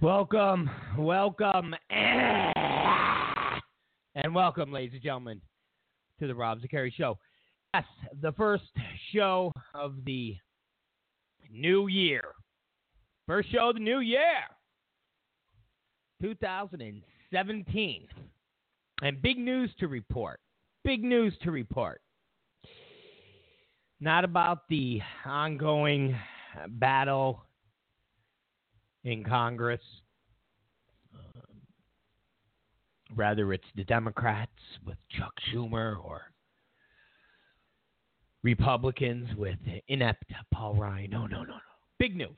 Welcome, welcome, and welcome, ladies and gentlemen, to the Rob Zicari Show. Yes, the first show of the new year. First show of the new year, 2017. And big news to report. Big news to report. Not about the ongoing battle in Congress. Um, rather, it's the Democrats with Chuck Schumer or Republicans with inept Paul Ryan. No, no, no, no. Big news.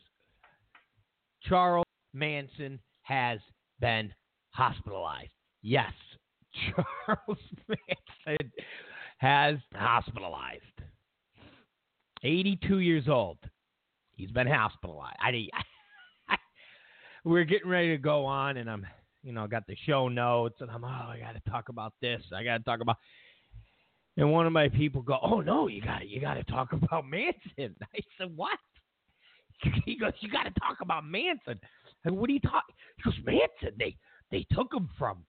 Charles Manson has been hospitalized. Yes, Charles Manson has hospitalized. 82 years old. He's been hospitalized. I, we're getting ready to go on, and I'm, you know, got the show notes, and I'm, oh, I got to talk about this. I got to talk about. And one of my people go, oh no, you got to, you got to talk about Manson. I said, what? He goes, you got to talk about Manson. And what are you talking? He goes, Manson. They they took him from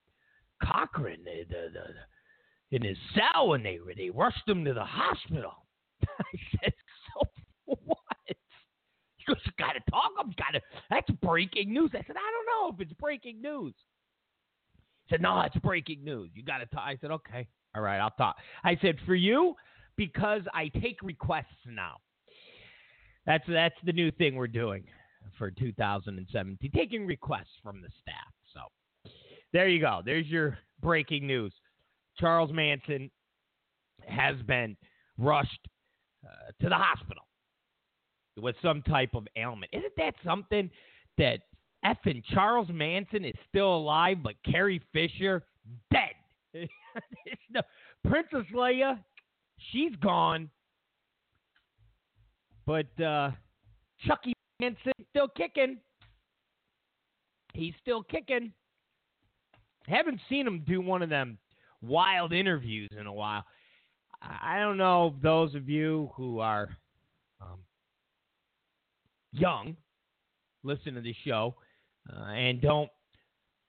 Corcoran the, the, the, in his cell, and they they rushed him to the hospital. I said, so what? Goes, got to talk. I've got to. That's breaking news. I said, I don't know if it's breaking news. He said, no, it's breaking news. You got to talk. I said, okay, all right, I'll talk. I said, for you, because I take requests now. That's that's the new thing we're doing for 2017, taking requests from the staff. So there you go. There's your breaking news. Charles Manson has been rushed uh, to the hospital with some type of ailment. Isn't that something that effing Charles Manson is still alive, but Carrie Fisher dead? Princess Leia, she's gone. But uh, Chucky Manson still kicking. He's still kicking. Haven't seen him do one of them wild interviews in a while. I don't know those of you who are young, listen to the show, uh, and don't.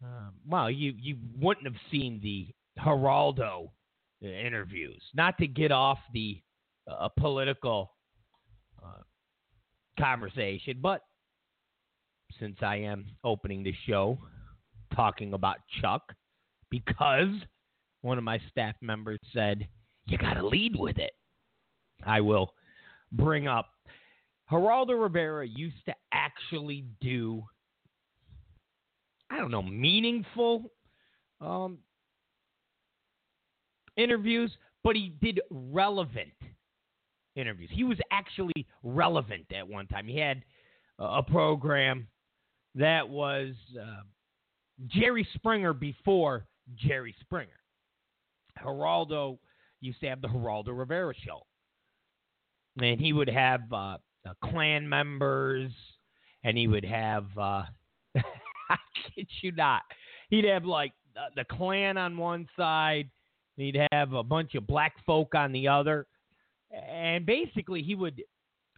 Uh, well, you you wouldn't have seen the Geraldo interviews. Not to get off the uh, political uh, conversation, but since I am opening the show talking about Chuck, because one of my staff members said you got to lead with it. I will bring up Geraldo Rivera used to actually do, I don't know, meaningful um, interviews, but he did relevant interviews. He was actually relevant at one time. He had a program that was uh, Jerry Springer before Jerry Springer. Geraldo used to have the Geraldo Rivera show. And he would have uh, uh, Klan members, and he would have, uh, I kid you not, he'd have like the clan on one side, he'd have a bunch of black folk on the other. And basically, he would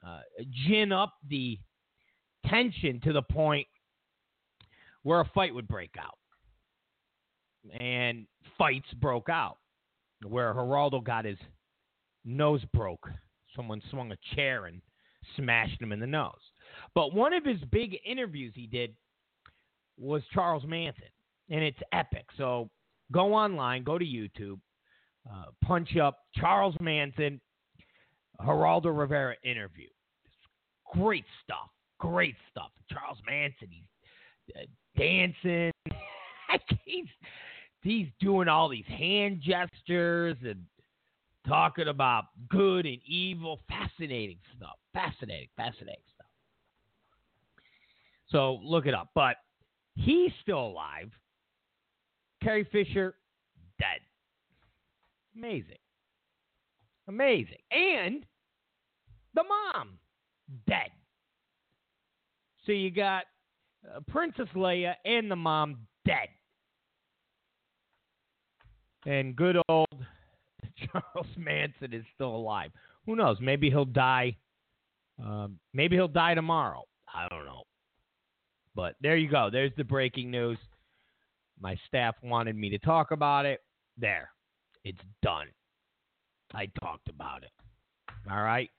uh, gin up the tension to the point where a fight would break out. And fights broke out where Geraldo got his nose broke. Someone swung a chair and smashed him in the nose. But one of his big interviews he did was Charles Manson, and it's epic. So go online, go to YouTube, uh, punch up Charles Manson, Geraldo Rivera interview. Great stuff. Great stuff. Charles Manson, he's uh, dancing. he's he's doing all these hand gestures and talking about good and evil. Fascinating stuff. Fascinating, fascinating stuff. So look it up. But he's still alive. Carrie Fisher, dead. Amazing. Amazing. And the mom, dead. So you got uh, Princess Leia and the mom dead. And good old Charles Manson is still alive. Who knows? Maybe he'll die. Um, maybe he'll die tomorrow. I don't know. But there you go. There's the breaking news. My staff wanted me to talk about it. There. It's done. I talked about it. All right.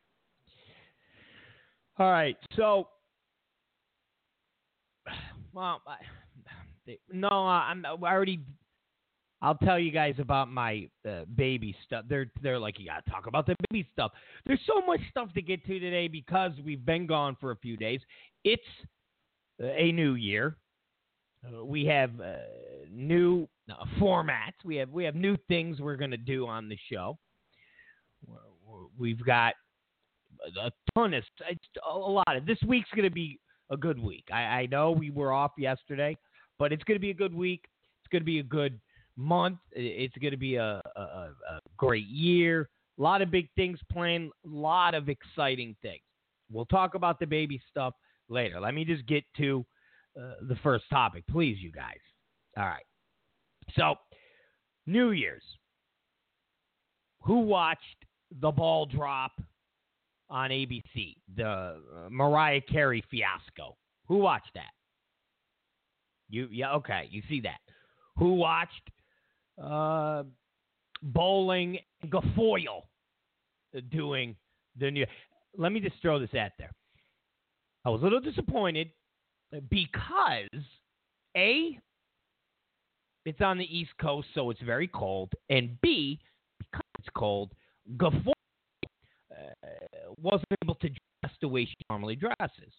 All right. So, well, I, no, I'm I already. I'll tell you guys about my uh, baby stuff. They're they're like you gotta talk about the baby stuff. There's so much stuff to get to today because we've been gone for a few days. It's a new year. Uh, we have uh, new uh, formats. We have we have new things we're to do on the show. We've got a ton of a lot of this week's to be a good week. I, I know we were off yesterday, but it's to be a good week. It's to be a good month. It's going to be a, a, a great year. A lot of big things planned. A lot of exciting things. We'll talk about the baby stuff later. Let me just get to uh, the first topic, please, you guys. All right. So, New Year's. Who watched the ball drop on ABC? The uh, Mariah Carey fiasco. Who watched that? You yeah okay. You see that? Who watched uh, Bowling Guilfoyle doing the new? Let me just throw this out there. I was a little disappointed because a it's on the East Coast, so it's very cold, and B because it's cold, Guilfoyle uh, wasn't able to dress the way she normally dresses.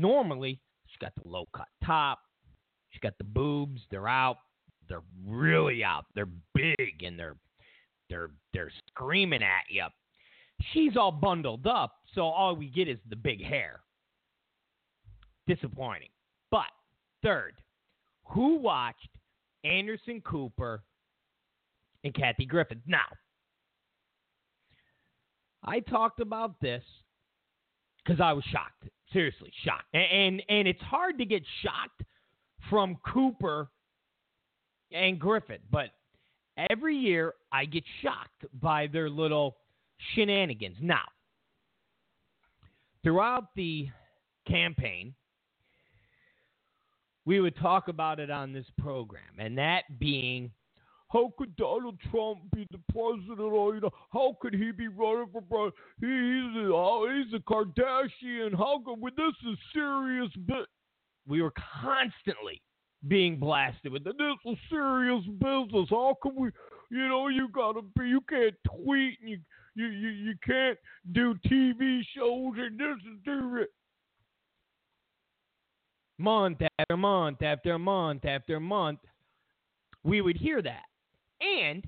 Normally, she's got the low cut top, she's got the boobs, they're out, they're really out, they're big, and they're they're they're screaming at you. She's all bundled up, so all we get is the big hair. Disappointing. But third, who watched Anderson Cooper and Kathy Griffin? Now, I talked about this because I was shocked. Seriously, shocked. And, and and it's hard to get shocked from Cooper and Griffin, but every year I get shocked by their little shenanigans. Now, throughout the campaign, we would talk about it on this program, and that being how could Donald Trump be the president? Or, you know, how could he be running for president? He's a, oh, he's a Kardashian. How could we? This is serious But We were constantly being blasted with this is serious business. How can we? You know, you gotta be. You can't tweet and you you you, you can't do TV shows and this is serious month after month after month after month, we would hear that. And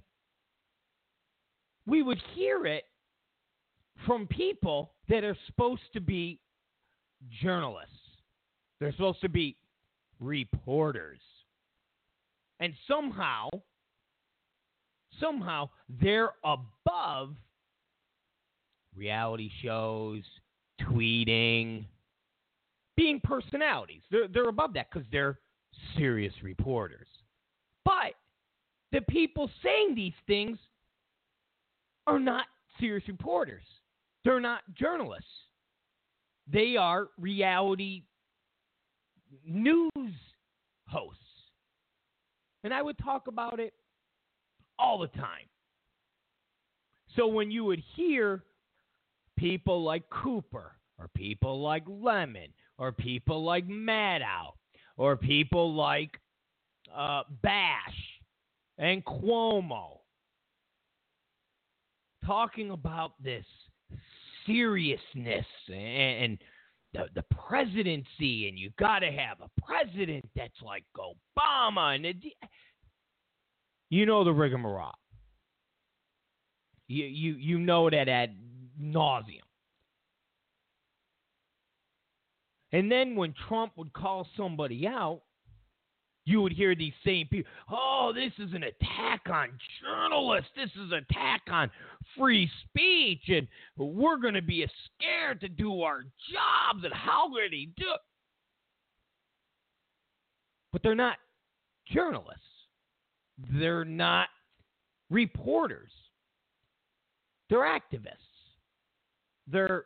we would hear it from people that are supposed to be journalists. They're supposed to be reporters. And somehow, somehow, they're above reality shows, tweeting, being personalities. They're, they're above that because they're serious reporters. But the people saying these things are not serious reporters. They're not journalists. They are reality news hosts. And I would talk about it all the time. So when you would hear people like Cooper or people like Lemon or people like Maddow or people like uh, Bash and Cuomo talking about this seriousness and, the, the presidency, and you got to have a president that's like Obama, and it, you know the rigmarole. You you you know that ad nauseum. And then when Trump would call somebody out, you would hear these same people, oh, this is an attack on journalists. This is an attack on free speech. And we're going to be scared to do our jobs. And how could he do it? But they're not journalists, they're not reporters, they're activists, they're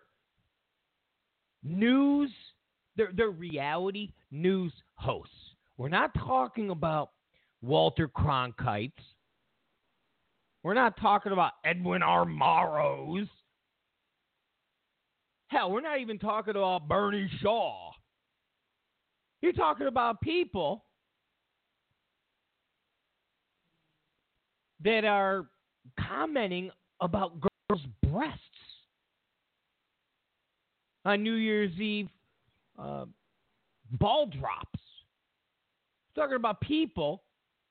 news they're, they're reality news hosts. We're not talking about Walter Cronkites. We're not talking about Edwin R. Murrows. Hell, we're not even talking about Bernie Shaw. You're talking about people that are commenting about girls' breasts on New Year's Eve uh, ball drops. Talking about people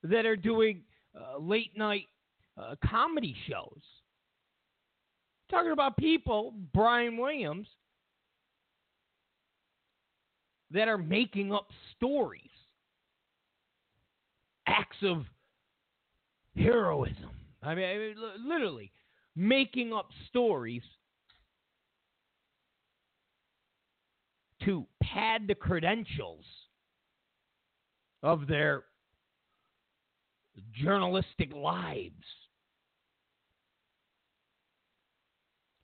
that are doing uh, late night uh, comedy shows. Talking about people, Brian Williams, that are making up stories, acts of heroism. I mean, I mean literally making up stories to pad the credentials of their journalistic lives.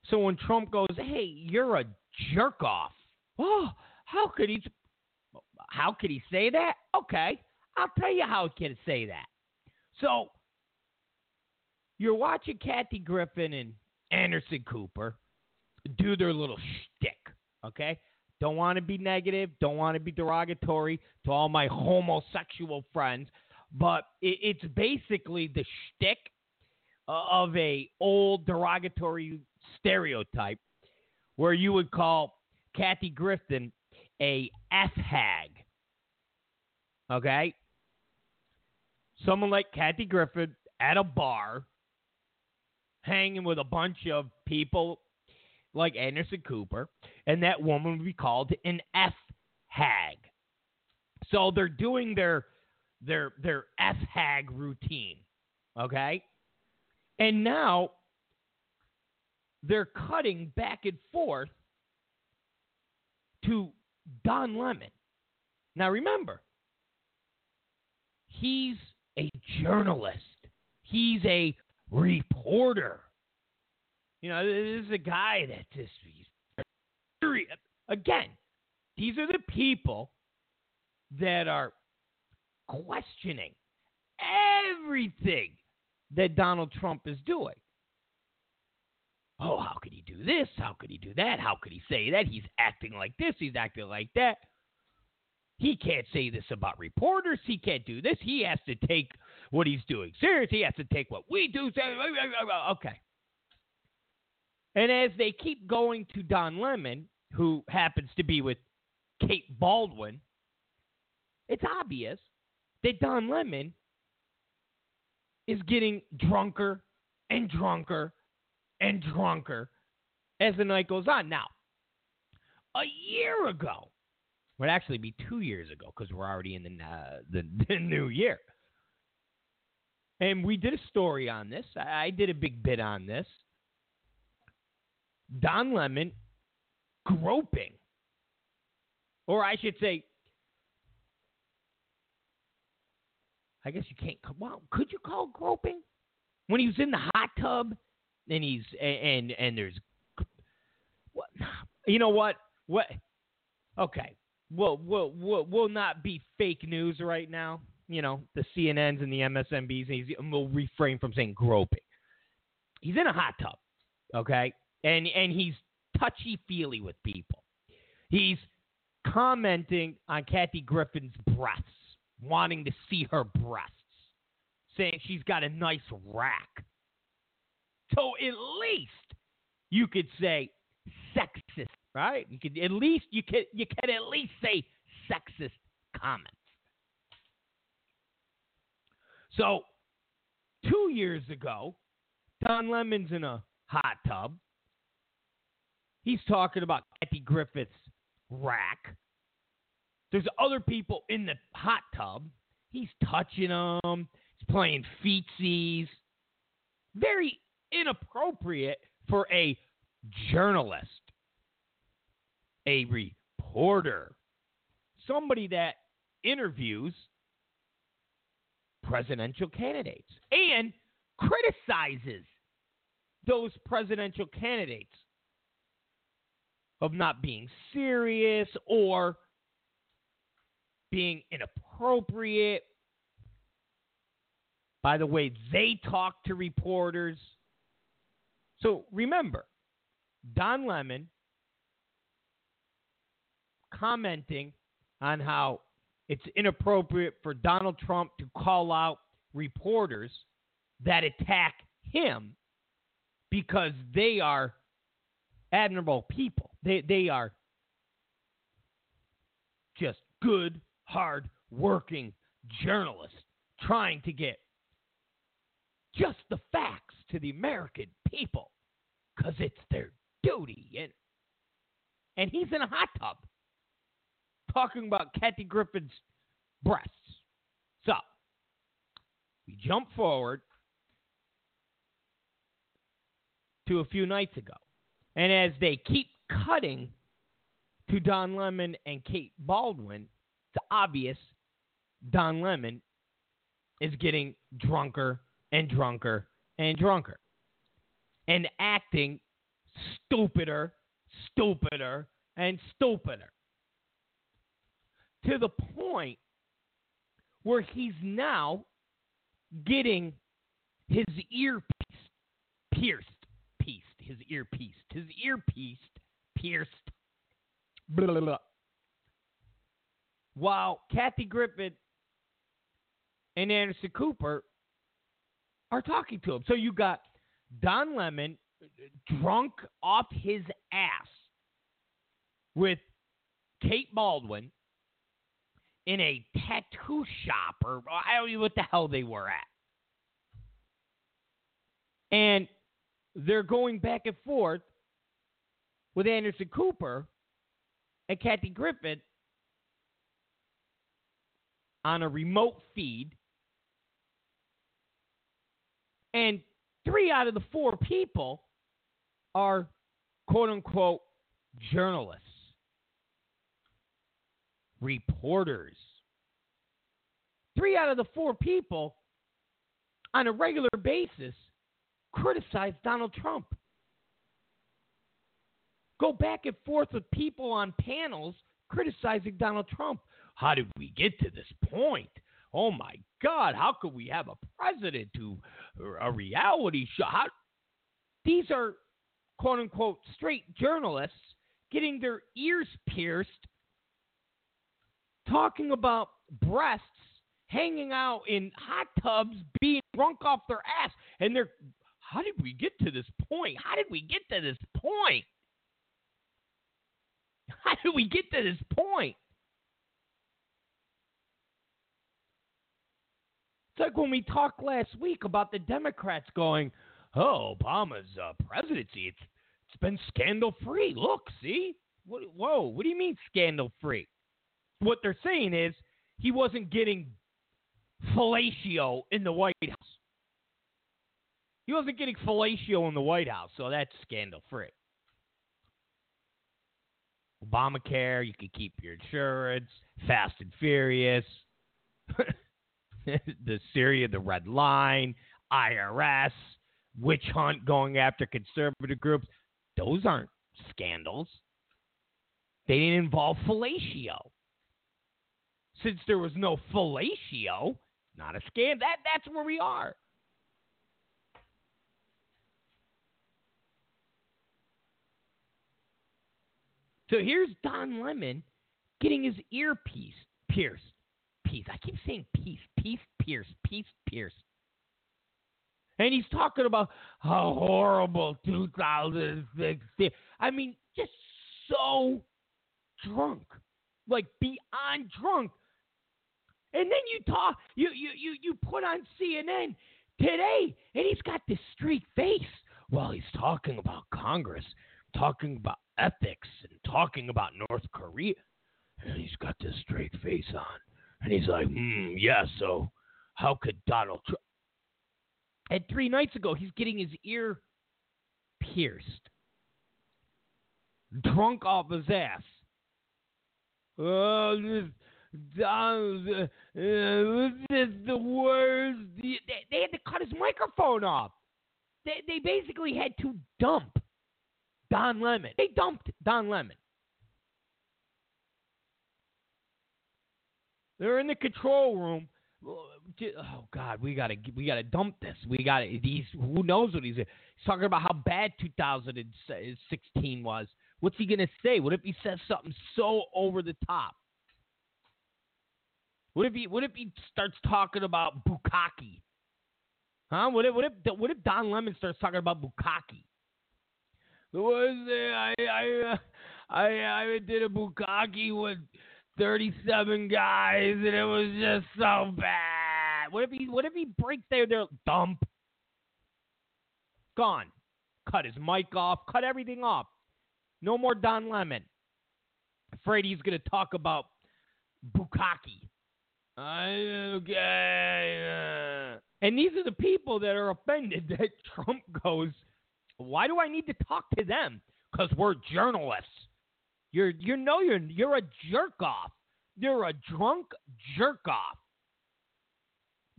So when Trump goes, "Hey, you're a jerk off," oh, how could he? How could he say that? Okay, I'll tell you how he can say that. So you're watching Kathy Griffin and Anderson Cooper do their little shtick. Okay, don't want to be negative. Don't want to be derogatory to all my homosexual friends, but it, it's basically the shtick uh, of a old derogatory stereotype where you would call Kathy Griffin a F hag. Okay? Someone like Kathy Griffin at a bar hanging with a bunch of people like Anderson Cooper, and that woman would be called an F hag. So they're doing their their their F hag routine. Okay? And now they're cutting back and forth to Don Lemon. Now remember, he's a journalist. He's a reporter. You know, this is a guy that just again, these are the people that are questioning everything that Donald Trump is doing. Oh, how could he do this? How could he do that? How could he say that? He's acting like this. He's acting like that. He can't say this about reporters. He can't do this. He has to take what he's doing serious. He has to take what we do. Okay. And as they keep going to Don Lemon, who happens to be with Kate Bolduan, it's obvious that Don Lemon is getting drunker and drunker and drunker as the night goes on. Now, a year ago, would actually be two years ago because we're already in the, uh, the, the new year. And we did a story on this. I did a big bit on this. Don Lemon groping, or I should say, I guess you can't. Well, could you call groping when he was in the hot tub and he's and and there's what? You know what? What? Okay, we'll, we'll we'll we'll not be fake news right now. You know, the CNNs and the MSNBs, and will refrain from saying groping. He's in a hot tub, okay, and and he's touchy feely with people. He's commenting on Kathy Griffin's breasts, wanting to see her breasts, saying she's got a nice rack. So at least you could say sexist right? You could at least you can you can at least say sexist comments. So, two years ago, Don Lemon's in a hot tub. He's talking about Kathy Griffith's rack. There's other people in the hot tub. He's touching them. He's playing feetsies. Very inappropriate for a journalist a reporter, somebody that interviews presidential candidates and criticizes those presidential candidates of not being serious or being inappropriate by the way they talk to reporters. So remember, Don Lemon commenting on how it's inappropriate for Donald Trump to call out reporters that attack him because they are admirable people. They they are just good, hard working journalists trying to get just the facts to the American people because it's their duty. And, and he's in a hot tub talking about Kathy Griffin's breasts. So, we jump forward to a few nights ago. And as they keep cutting to Don Lemon and Kate Bolduan, it's obvious Don Lemon is getting drunker and drunker and drunker and acting stupider, stupider, and stupider to the point where he's now getting his earpiece pierced, his ear pieced, his ear pieced, pierced, blah, blah, blah. While Kathy Griffin and Anderson Cooper are talking to him. So you got Don Lemon drunk off his ass with Kate Bolduan in a tattoo shop or I don't know what the hell they were at. And they're going back and forth with Anderson Cooper and Kathy Griffin on a remote feed. And three out of the four people are quote unquote journalists reporters. Three out of the four people on a regular basis criticize Donald Trump. Go back and forth with people on panels criticizing Donald Trump. How did we get to this point? Oh my God, how could we have a president who, a reality show? How, these are quote unquote straight journalists getting their ears pierced talking about breasts hanging out in hot tubs, being drunk off their ass, and they're. How did we get to this point? How did we get to this point? How did we get to this point? It's like when we talked last week about the Democrats going, "Oh, Obama's uh, presidency, it's it's been scandal free. Look, see, what, whoa, what do you mean scandal free? what they're saying is he wasn't getting fellatio in the White House. He wasn't getting fellatio in the White House, so that's scandal free. Obamacare, you could keep your insurance, Fast and Furious, the Syria, the Red Line, IRS, witch hunt going after conservative groups. Those aren't scandals. They didn't involve fellatio since there was no fellatio, not a scam. That that's where we are. So here's Don Lemon getting his earpiece pierced. Piece. I keep saying piece, piece, pierce, piece, pierce. And he's talking about how horrible 2016. I mean, just so drunk, like beyond drunk and then you talk, you you you you put on CNN today, and he's got this straight face while he's talking about Congress, talking about ethics, and talking about North Korea, and he's got this straight face on, and he's like, hmm, yeah. So how could Donald Trump? And three nights ago, he's getting his ear pierced, drunk off his ass. Oh, this, uh, this is the worst. They, they had to cut his microphone off. They, they basically had to dump Don Lemon. They dumped Don Lemon. They're in the control room. Oh God, we gotta we gotta dump this. We gotta. He's who knows what he's. He's talking about how bad 2016 was. What's he gonna say? What if he says something so over the top? What if he What if he starts talking about Bukkake? Huh? What if What if What if Don Lemon starts talking about Bukkake? Was I I uh, I I did a Bukkake with 37 guys, and it was just so bad. What if he What if he breaks their their dump? Gone. Cut his mic off. Cut everything off. No more Don Lemon. Afraid he's gonna talk about Bukkake. I okay. And these are the people that are offended that Trump goes. Why do I need to talk to them? Because we're journalists. You're you know you're you're a jerk off. You're a drunk jerk off.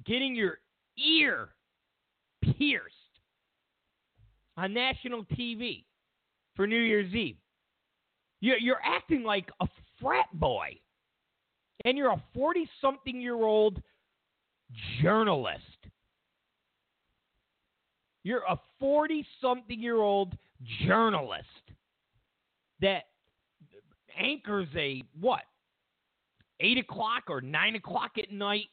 Getting your ear pierced on national TV for New Year's Eve. You're, you're acting like a frat boy. And you're a 40 something year old journalist. You're a 40 something year old journalist that anchors a what eight o'clock or nine o'clock at night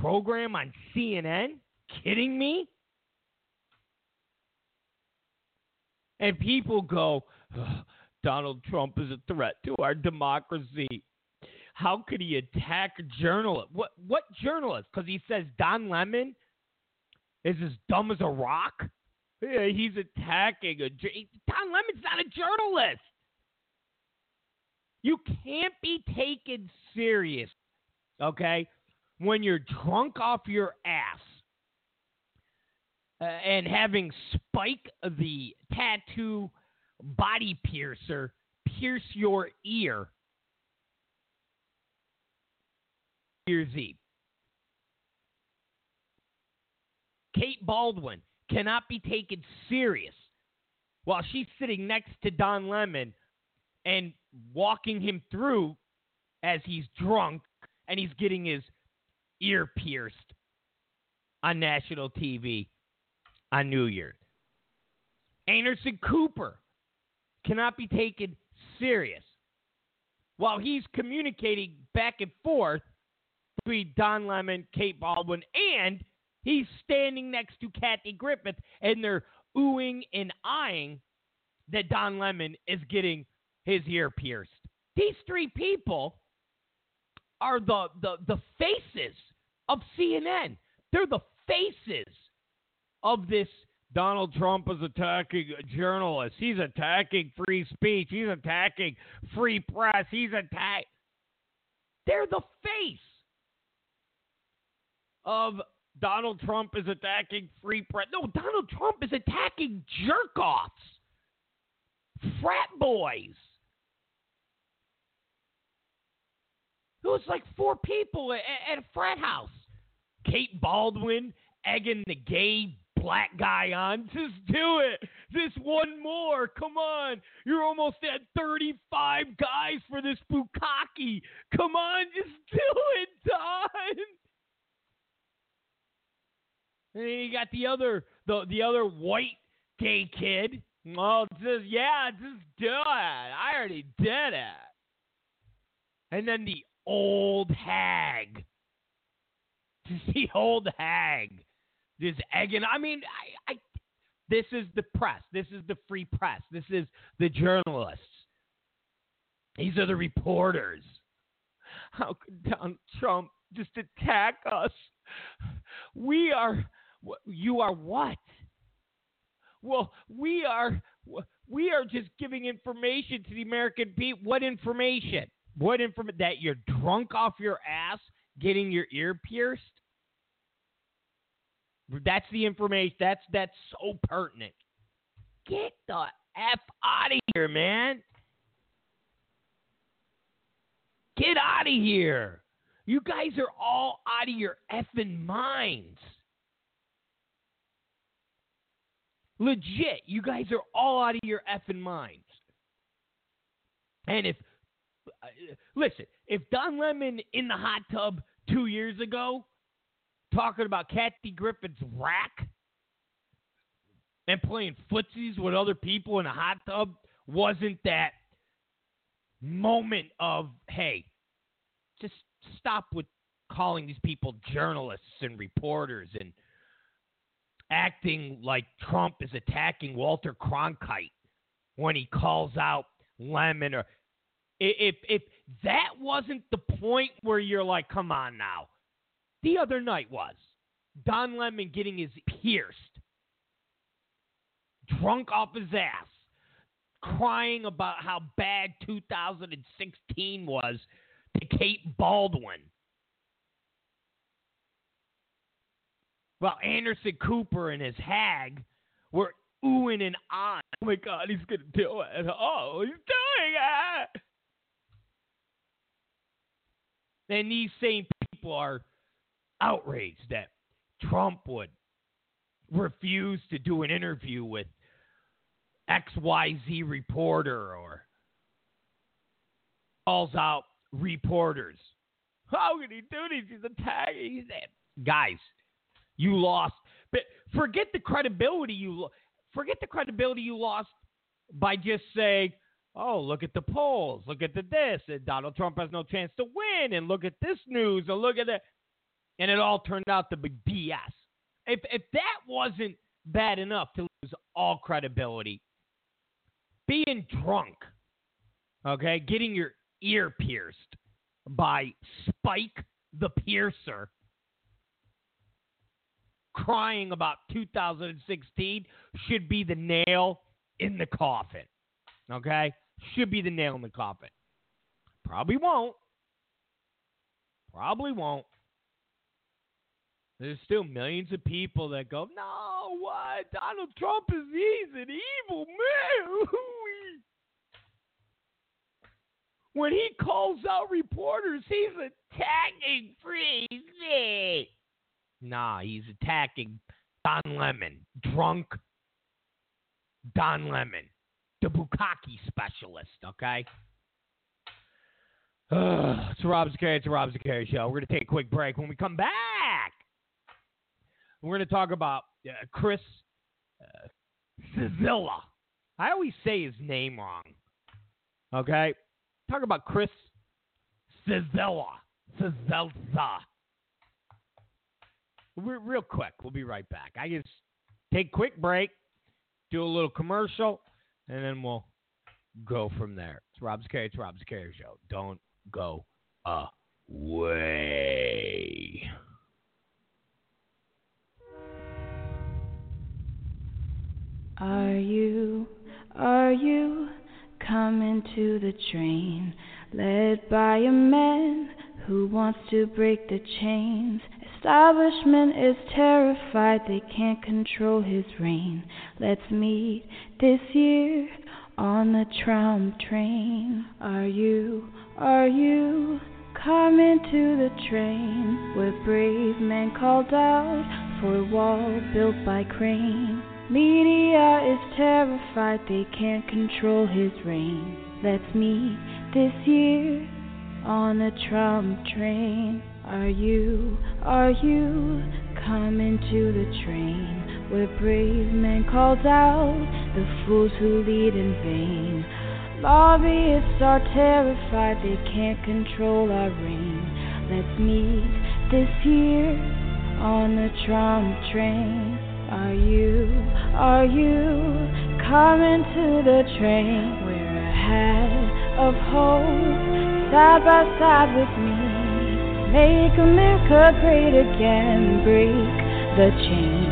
program on CNN? Kidding me? And people go, Donald Trump is a threat to our democracy. How could he attack journalists? What what journalist? Because he says Don Lemon is as dumb as a rock. Yeah, he's attacking a. Don Lemon's not a journalist. You can't be taken serious, okay, when you're drunk off your ass uh, and having Spike the tattoo body piercer pierce your ear. Year's Eve. Kate Bolduan cannot be taken serious while she's sitting next to Don Lemon and walking him through as he's drunk and he's getting his ear pierced on national TV on New Year's. Anderson Cooper cannot be taken serious while he's communicating back and forth between Don Lemon, Kate Bolduan, and he's standing next to Kathy Griffith and they're oohing and eyeing that Don Lemon is getting his ear pierced. These three people are the, the, the faces of CNN. They're the faces of this Donald Trump is attacking journalists. He's attacking free speech. He's attacking free press. He's attack. They're the face of Donald Trump is attacking free press. No, Donald Trump is attacking jerk offs, frat boys. It was like four people at, at a frat house. Kate Bolduan egging the gay black guy on. Just do it. This one more. Come on. You're almost at 35 guys for this Bukkake. Come on, just do it, Don. And then you got the other the the other white gay kid. Oh, well, just yeah, just do it. I already did it. And then the old hag. Just the old hag. Just egging. I mean, I, I this is the press. This is the free press. This is the journalists. These are the reporters. How could Donald Trump just attack us? We are you are what? Well, we are we are just giving information to the American people. What information? What information that you're drunk off your ass getting your ear pierced? That's the information. That's that's so pertinent. Get the f out of here, man. Get out of here. You guys are all out of your effing minds. Legit, you guys are all out of your effing minds. And if uh, listen, if Don Lemon in the hot tub two years ago talking about Kathy Griffin's rack and playing footsies with other people in a hot tub wasn't that moment of, hey, just stop with calling these people journalists and reporters and acting like Trump is attacking Walter Cronkite when he calls out Lemon or if if that wasn't the point where you're like, come on now. The other night was Don Lemon getting his pierced, drunk off his ass, crying about how bad 2016 was to Kate Bolduan. Well, Anderson Cooper and his hag were oohing and on. Oh my God, he's gonna do it! Oh, he's doing it! And these same people are outraged that Trump would refuse to do an interview with XYZ reporter or calls out reporters. How can he do this? He's a attacking. He's Guys, you lost. But forget the credibility you forget the credibility you lost by just saying, "Oh, look at the polls. Look at the this. And Donald Trump has no chance to win. And look at this news. And look at that." And it all turned out to be BS. If if that wasn't bad enough to lose all credibility, being drunk, okay, getting your ear pierced by Spike the Piercer, crying about 2016 should be the nail in the coffin. Okay? Should be the nail in the coffin. Probably won't. Probably won't. There's still millions of people that go, no, what? Donald Trump is he's an evil man. when he calls out reporters, he's attacking free speech. Nah, he's attacking Don Lemon, drunk Don Lemon, the Bukkake specialist, okay? Uh, it's Rob Zicari, it's Rob Zicari show. We're going to take a quick break. When we come back, we're going to talk about uh, Chris uh. I always say his name wrong, okay? Talk about Chris Cizilla. Cizilla. We're, real quick, we'll be right back. I just take quick break, do a little commercial, and then we'll go from there. It's Rob Zicari. It's Rob Zicari Show. Don't go away. Are you, are you coming to the train led by a man who wants to break the chains? Establishment is terrified they can't control his reign. Let's meet this year on the Trump train. Are you, are you coming to the train where brave men called out for a wall built by crane? Media is terrified they can't control his reign. Let's meet this year on the Trump train. Are you, are you coming to the train where brave men called out the fools who lead in vain? Lobbyists are terrified they can't control our reign. Let's meet this year on the Trump train. Are you, are you coming to the train? We're ahead of hope, side by side with me. Make America great again, break the chains.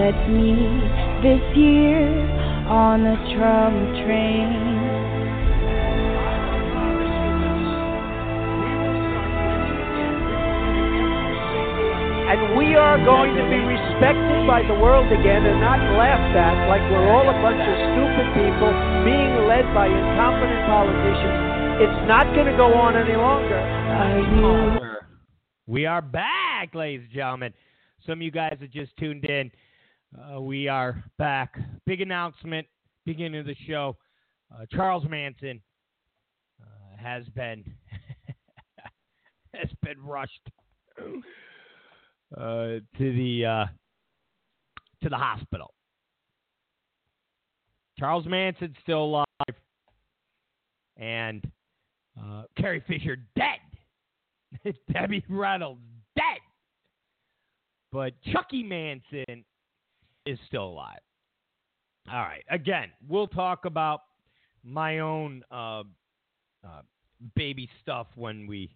Let's meet this year on the Trump train. and we are going to be respected by the world again and not laughed at like we're all a bunch of stupid people being led by incompetent politicians. It's not going to go on any longer. We are back, ladies and gentlemen. Some of you guys that just tuned in, uh, we are back. Big announcement, beginning of the show. Uh, Charles Manson uh, has been has been rushed uh, to the uh, to the hospital. Charles Manson's still alive, and uh, Carrie Fisher dead. Debbie Reynolds dead. But Chucky Manson is still alive. All right. Again, we'll talk about my own uh, uh, baby stuff when we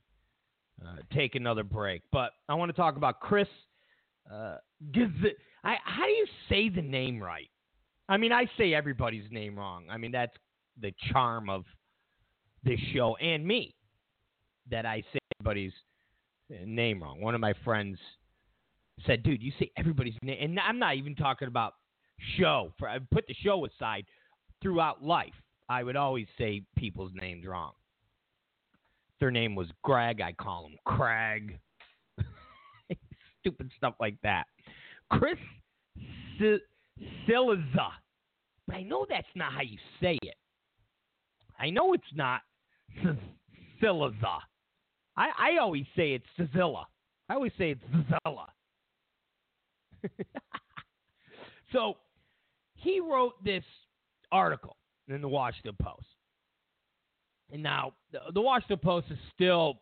uh, take another break. But I want to talk about Chris. Uh, I, how do you say the name right? I mean, I say everybody's name wrong. I mean, that's the charm of this show and me that I say everybody's uh, name wrong. One of my friends said, "Dude, you say everybody's name," and I'm not even talking about show. For I put the show aside. Throughout life, I would always say people's names wrong. Their name was Greg, I call him Craig. Stupid stuff like that. Chris S- Siliza. But I know that's not how you say it. I know it's not Siliza. I, I always say it's Sazilla. I always say it's Zilla. so he wrote this article in the Washington Post. And now the, the Washington Post is still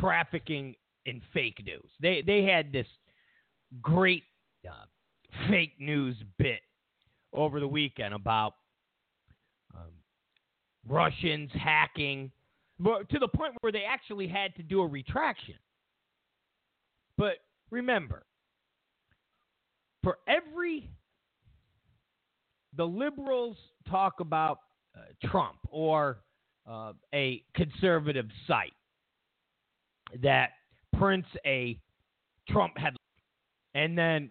trafficking in fake news. They they had this great uh, fake news bit over the weekend about um, Russians hacking, but to the point where they actually had to do a retraction. But remember, for every the liberals talk about uh, Trump or uh, a conservative site that prints a Trump headline, and then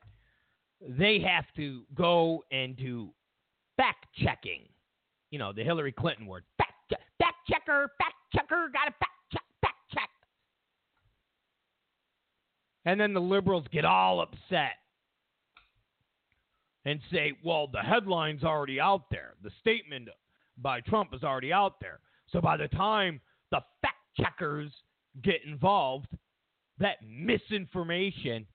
they have to go and do fact checking. You know, the Hillary Clinton word fact, fact checker, fact checker, got to fact check, fact check. And then the liberals get all upset and say, well, the headline's already out there. The statement by Trump is already out there. So by the time the fact checkers get involved, that misinformation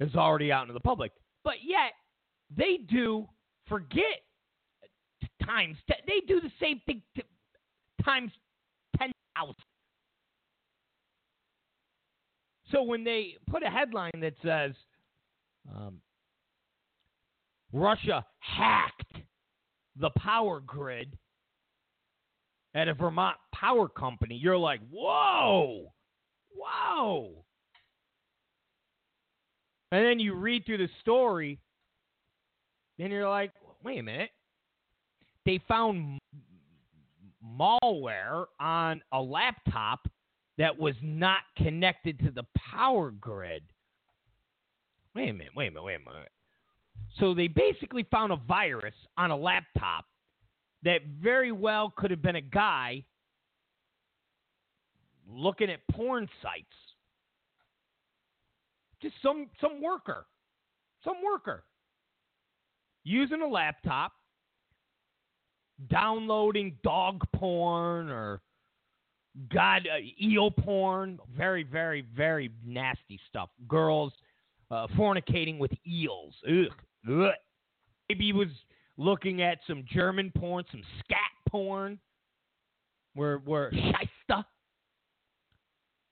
is already out into the public. But yet, they do forget times. They do the same thing times 10,000. So when they put a headline that says, um, Russia hacked the power grid at a Vermont power company, you're like, whoa, whoa. And then you read through the story, and you're like, wait a minute. They found malware on a laptop that was not connected to the power grid. Wait a minute, wait a minute, wait a minute. So they basically found a virus on a laptop that very well could have been a guy looking at porn sites. Just some some worker. Some worker using a laptop downloading dog porn or god uh, eel porn, very very very nasty stuff. Girls uh, fornicating with eels. Ugh. Ugh. Maybe he was looking at some German porn, some scat porn, where where shysta,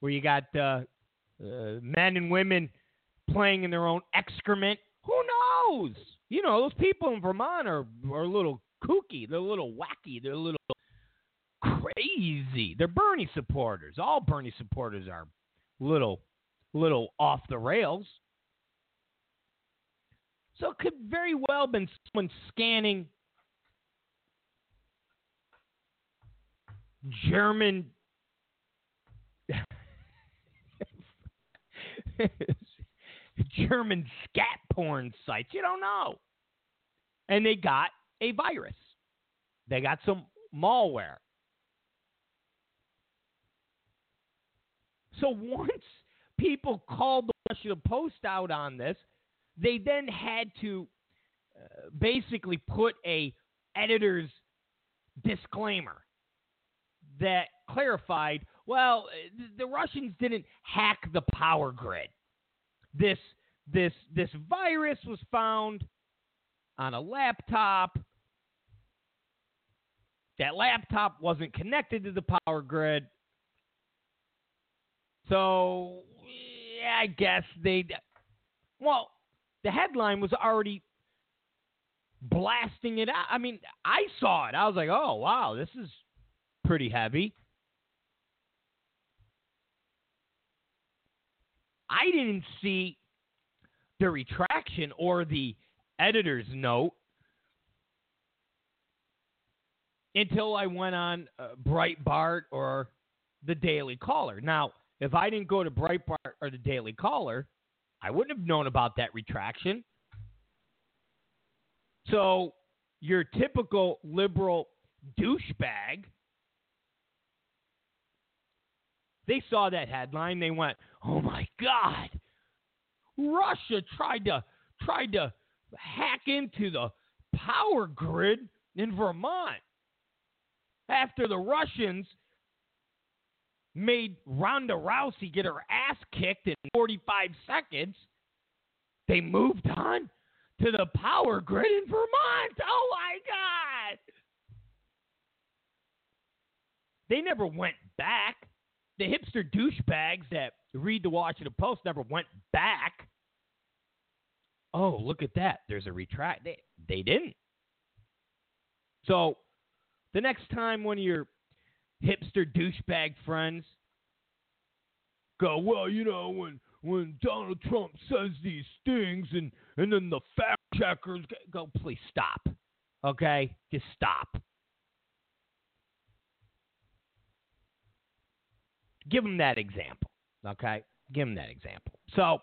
where you got uh, uh, men and women playing in their own excrement. Who knows? You know, those people in Vermont are are a little kooky. They're a little wacky. They're a little crazy. They're Bernie supporters. All Bernie supporters are little little off the rails. So it could very well have been someone scanning German German scat porn sites. You don't know. And they got a virus. They got some malware. So once people called the Washington Post out on this, they then had to uh, basically put a editor's disclaimer that clarified well, the Russians didn't hack the power grid. This this this virus was found on a laptop. That laptop wasn't connected to the power grid. So, yeah, I guess they well, the headline was already blasting it out. I mean, I saw it. I was like, "Oh, wow, this is pretty heavy." I didn't see the retraction or the editor's note until I went on uh, Breitbart or the Daily Caller. Now, if I didn't go to Breitbart or the Daily Caller, I wouldn't have known about that retraction. So, your typical liberal douchebag, they saw that headline. They went, oh my God, Russia tried to tried to hack into the power grid in Vermont after the Russians made Ronda Rousey get her ass kicked in 45 seconds. They moved on to the power grid in Vermont. Oh my God. They never went back. The hipster douchebags that read the Washington Post never went back. Oh, look at that. There's a retract. They, they didn't. So the next time one of your hipster douchebag friends go, well, you know, when when Donald Trump says these things and and then the fact checkers go, please stop. Okay? Just stop. Give them that example. Okay? Give them that example. So,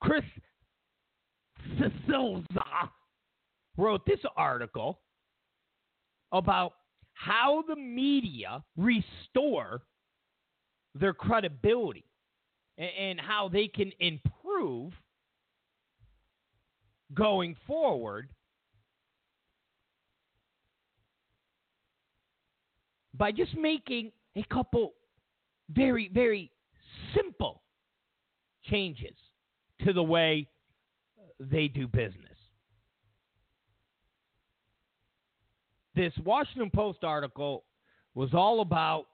Chris Cillizza wrote this article about how the media restore their credibility and, how they can improve going forward by just making a couple very, very simple changes to the way they do business. This Washington Post article was all about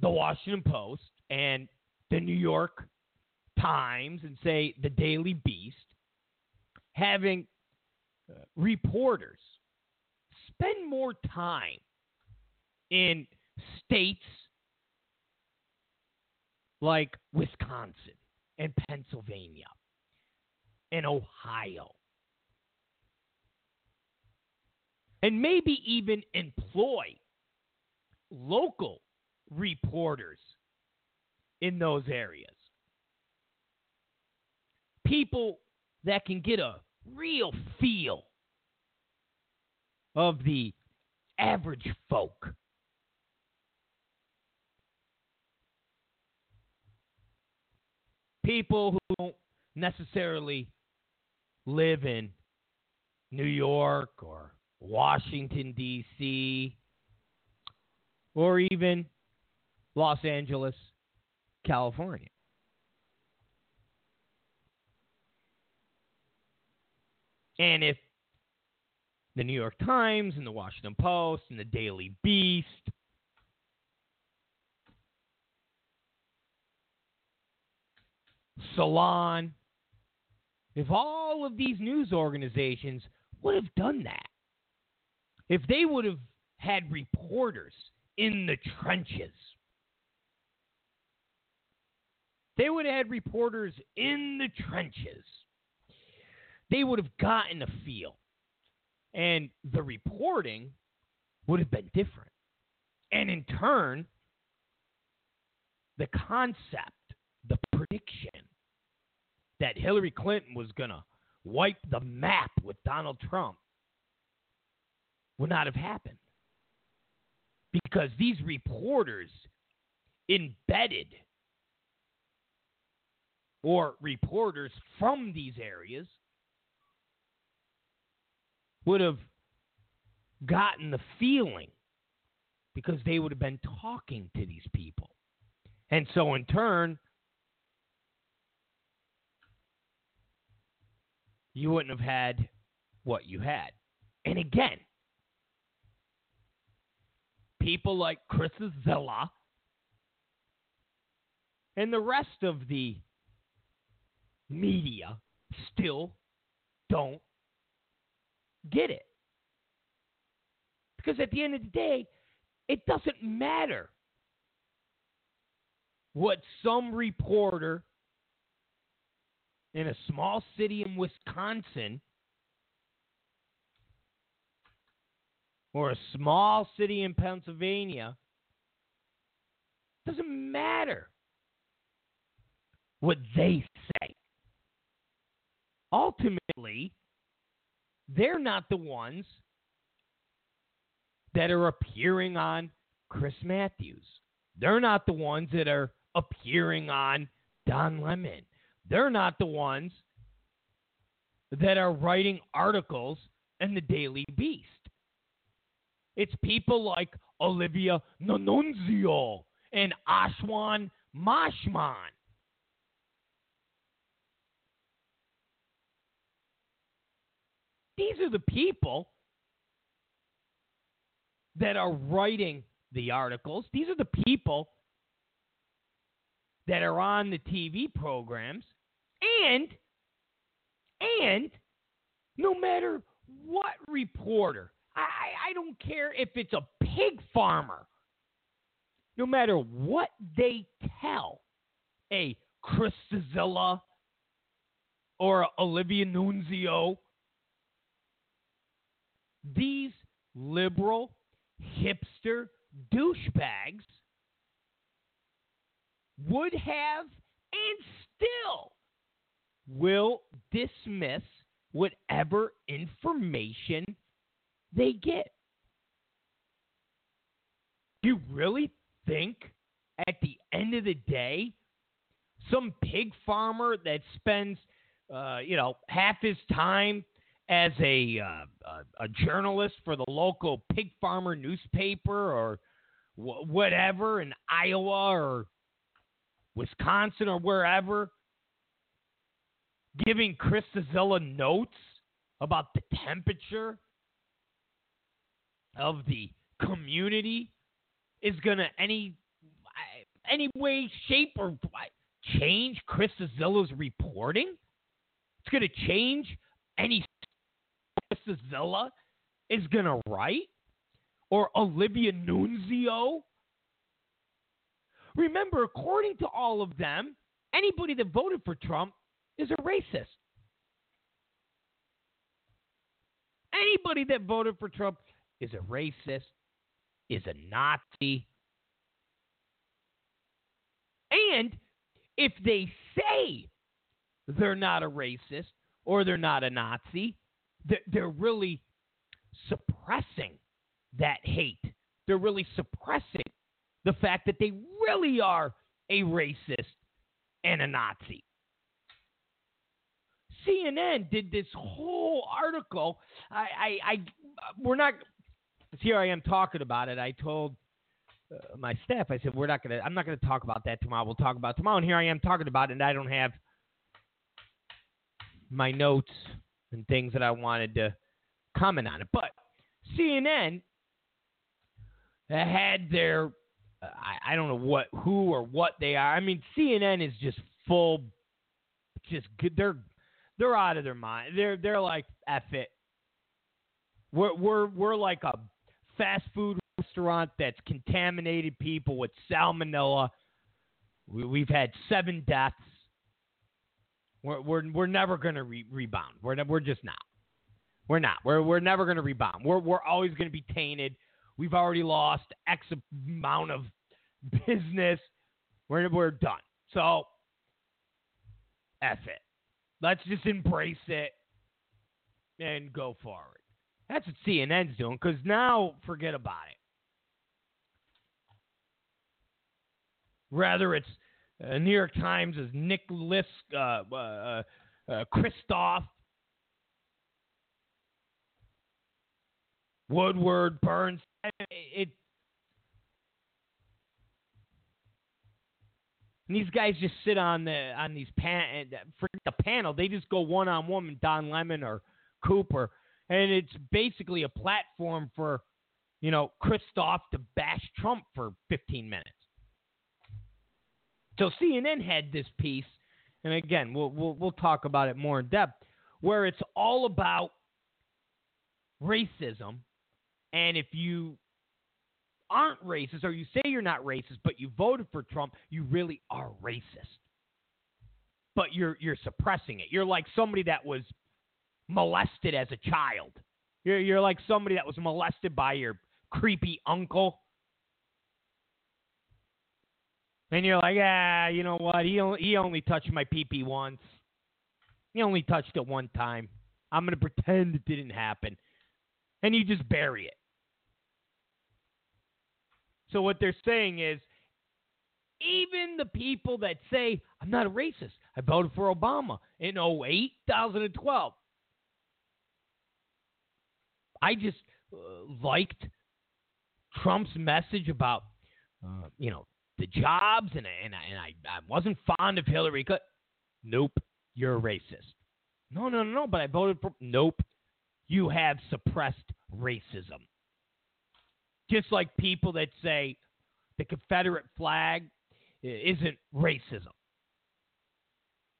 the Washington Post and the New York Times and say the Daily Beast having uh, reporters spend more time in states like Wisconsin and Pennsylvania and Ohio. And maybe even employ local reporters in those areas. People that can get a real feel of the average folk people who don't necessarily live in New York or Washington, D.C., or even Los Angeles, California. And if the New York Times and the Washington Post and the Daily Beast Salon. If all of these news organizations would have done that, if they would have had reporters in the trenches, they would have had reporters in the trenches. They would have gotten a feel. And the reporting would have been different. And in turn, the concept the prediction that Hillary Clinton was going to wipe the map with Donald Trump would not have happened. Because these reporters embedded or reporters from these areas would have gotten the feeling because they would have been talking to these people. And so, in turn, you wouldn't have had what you had. And again, people like Chris Zilla and the rest of the media still don't get it. Because at the end of the day, it doesn't matter what some reporter in a small city in Wisconsin or a small city in Pennsylvania doesn't matter what they say. Ultimately, they're not the ones that are appearing on Chris Matthews. They're not the ones that are appearing on Don Lemon. They're not the ones that are writing articles in the Daily Beast. It's people like Olivia Nunzio and Ashwan Mashman. These are the people that are writing the articles. These are the people that are on the TV programs. And and no matter what reporter, I, I don't care if it's a pig farmer, no matter what they tell a Chris Cizilla or Olivia Nunzio, these liberal hipster douchebags would have and still will dismiss whatever information they get. You really think at the end of the day, some pig farmer that spends, uh, you know, half his time as a, uh, a, a journalist for the local pig farmer newspaper or wh- whatever in Iowa or Wisconsin or wherever, giving Chris Cizilla notes about the temperature of the community is going to any any way, shape, or change Chris Cizilla's reporting. It's going to change any Chris Cizilla is going to write or Olivia Nunzio. Remember, according to all of them, anybody that voted for Trump is a racist. Anybody that voted for Trump is a racist, is a Nazi. And if they say they're not a racist or they're not a Nazi, they're really suppressing that hate. They're really suppressing the fact that they really are a racist and a Nazi. CNN did this whole article. I, I, I we're not. Here I am talking about it. I told uh, my staff. I said we're not gonna. I'm not gonna talk about that tomorrow. We'll talk about tomorrow. And here I am talking about it, and I don't have my notes and things that I wanted to comment on it. But CNN had their. I, I don't know what, who, or what they are. I mean, CNN is just full. Just good. they're they're out of their mind. They're they're like F it. We're we're we're like a fast food restaurant that's contaminated people with salmonella. We, we've had seven deaths. We're we're we're never gonna re- rebound. We're we're just not. We're not. We're we're never gonna rebound. We're we're always gonna be tainted. We've already lost X amount of business. We're we're done. So, F it. Let's just embrace it and go forward. That's what CNN's doing because now forget about it. Rather, it's uh, New York Times as Nick uh, uh, uh, uh Kristof, Woodward, Burns. It And these guys just sit on the on these pan for the panel. They just go one on one with Don Lemon or Cooper, and it's basically a platform for, you know, Kristof to bash Trump for 15 minutes. So CNN had this piece, and again, we'll we'll, we'll talk about it more in depth, where it's all about racism, and if you aren't racist or you say you're not racist, but you voted for Trump, you really are racist. But you're you're suppressing it. You're like somebody that was molested as a child. You're you're like somebody that was molested by your creepy uncle. And you're like, ah, you know what? He only, he only touched my pee once. He only touched it one time. I'm going to pretend it didn't happen. And you just bury it. So what they're saying is even the people that say, I'm not a racist, I voted for Obama in 08, 2012. I just uh, liked Trump's message about, uh, you know, the jobs, and, and, I, and I, I wasn't fond of Hillary Clinton. Nope, you're a racist. No, no, no, no, but I voted for. Nope, you have suppressed racism. Just like people that say the Confederate flag isn't racism.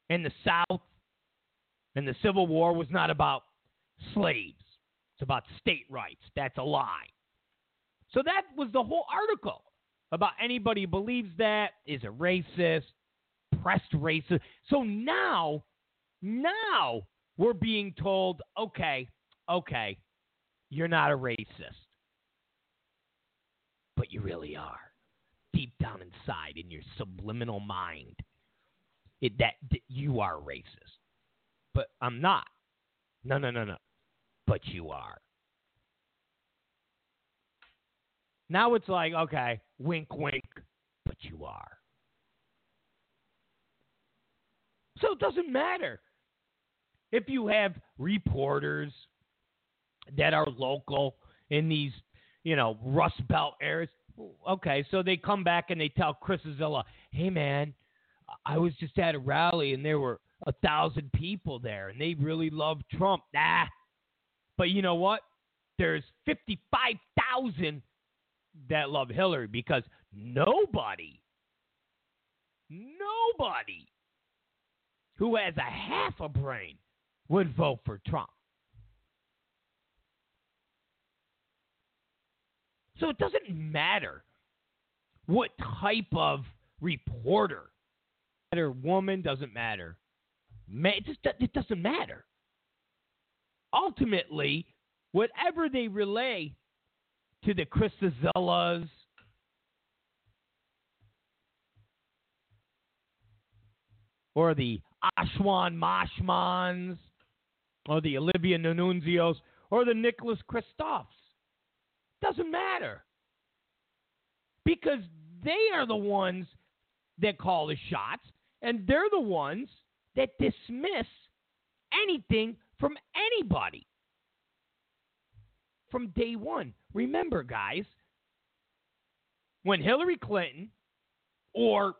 And the South and the Civil War was not about slaves, it's about state rights. That's a lie. So that was the whole article about anybody who believes that is a racist, pressed racist. So now, now we're being told, okay, okay, you're not a racist but you really are. Deep down inside, in your subliminal mind, it, that, that you are racist. But I'm not. No, no, no, no. But you are. Now it's like, okay, wink, wink, but you are. So it doesn't matter if you have reporters that are local in these you know, Rust Belt areas. Okay, so they come back and they tell Chris Cillizza, hey, man, I was just at a rally and there were a thousand people there and they really love Trump. Nah. But you know what? There's 55,000 that love Hillary because nobody, nobody who has a half a brain would vote for Trump. So it doesn't matter what type of reporter, matter woman, doesn't matter. it, just, it doesn't matter. Ultimately, whatever they relay to the Chris Cillizza's, or the Ashwan Mashmans, or the Olivia Nunzios, or the Nicholas Kristofs. Doesn't matter. Because they are the ones that call the shots, and they're the ones that dismiss anything from anybody from day one. Remember, guys, when Hillary Clinton or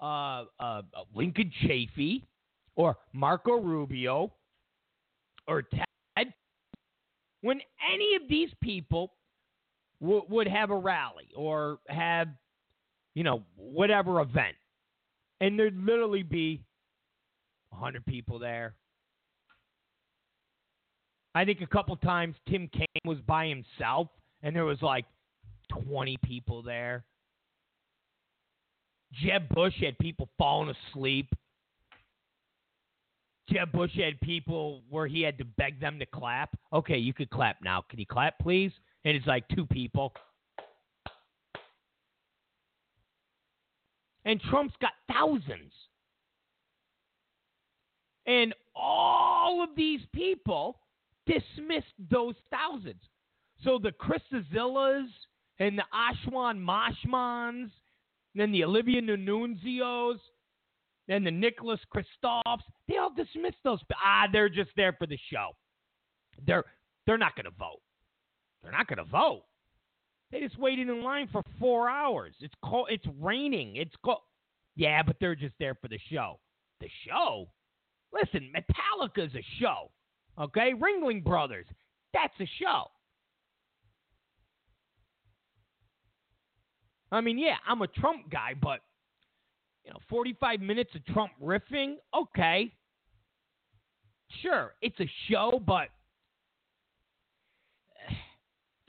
uh, uh, Lincoln Chafee or Marco Rubio or Ted, when any of these people w- would have a rally or have, you know, whatever event, and there'd literally be 100 people there. I think a couple times Tim Kaine was by himself, and there was like 20 people there. Jeb Bush had people falling asleep. Jeb Bush had people where he had to beg them to clap. Okay, you could clap now. Can you clap, please? And it's like two people. And Trump's got thousands. And all of these people dismissed those thousands. So the Chris Cillizza's and the Ashwan Mashmans, then the Olivia Nunzios, and the Nicholas Kristofs, they all dismissed those. Ah, they're just there for the show. They're they're not going to vote. They're not going to vote. They just waited in line for four hours. It's cold. It's raining. It's cold. Yeah, but they're just there for the show. The show? Listen, Metallica's a show. Okay? Ringling Brothers, that's a show. I mean, yeah, I'm a Trump guy, but you know, 45 minutes of Trump riffing, okay. Sure, it's a show, but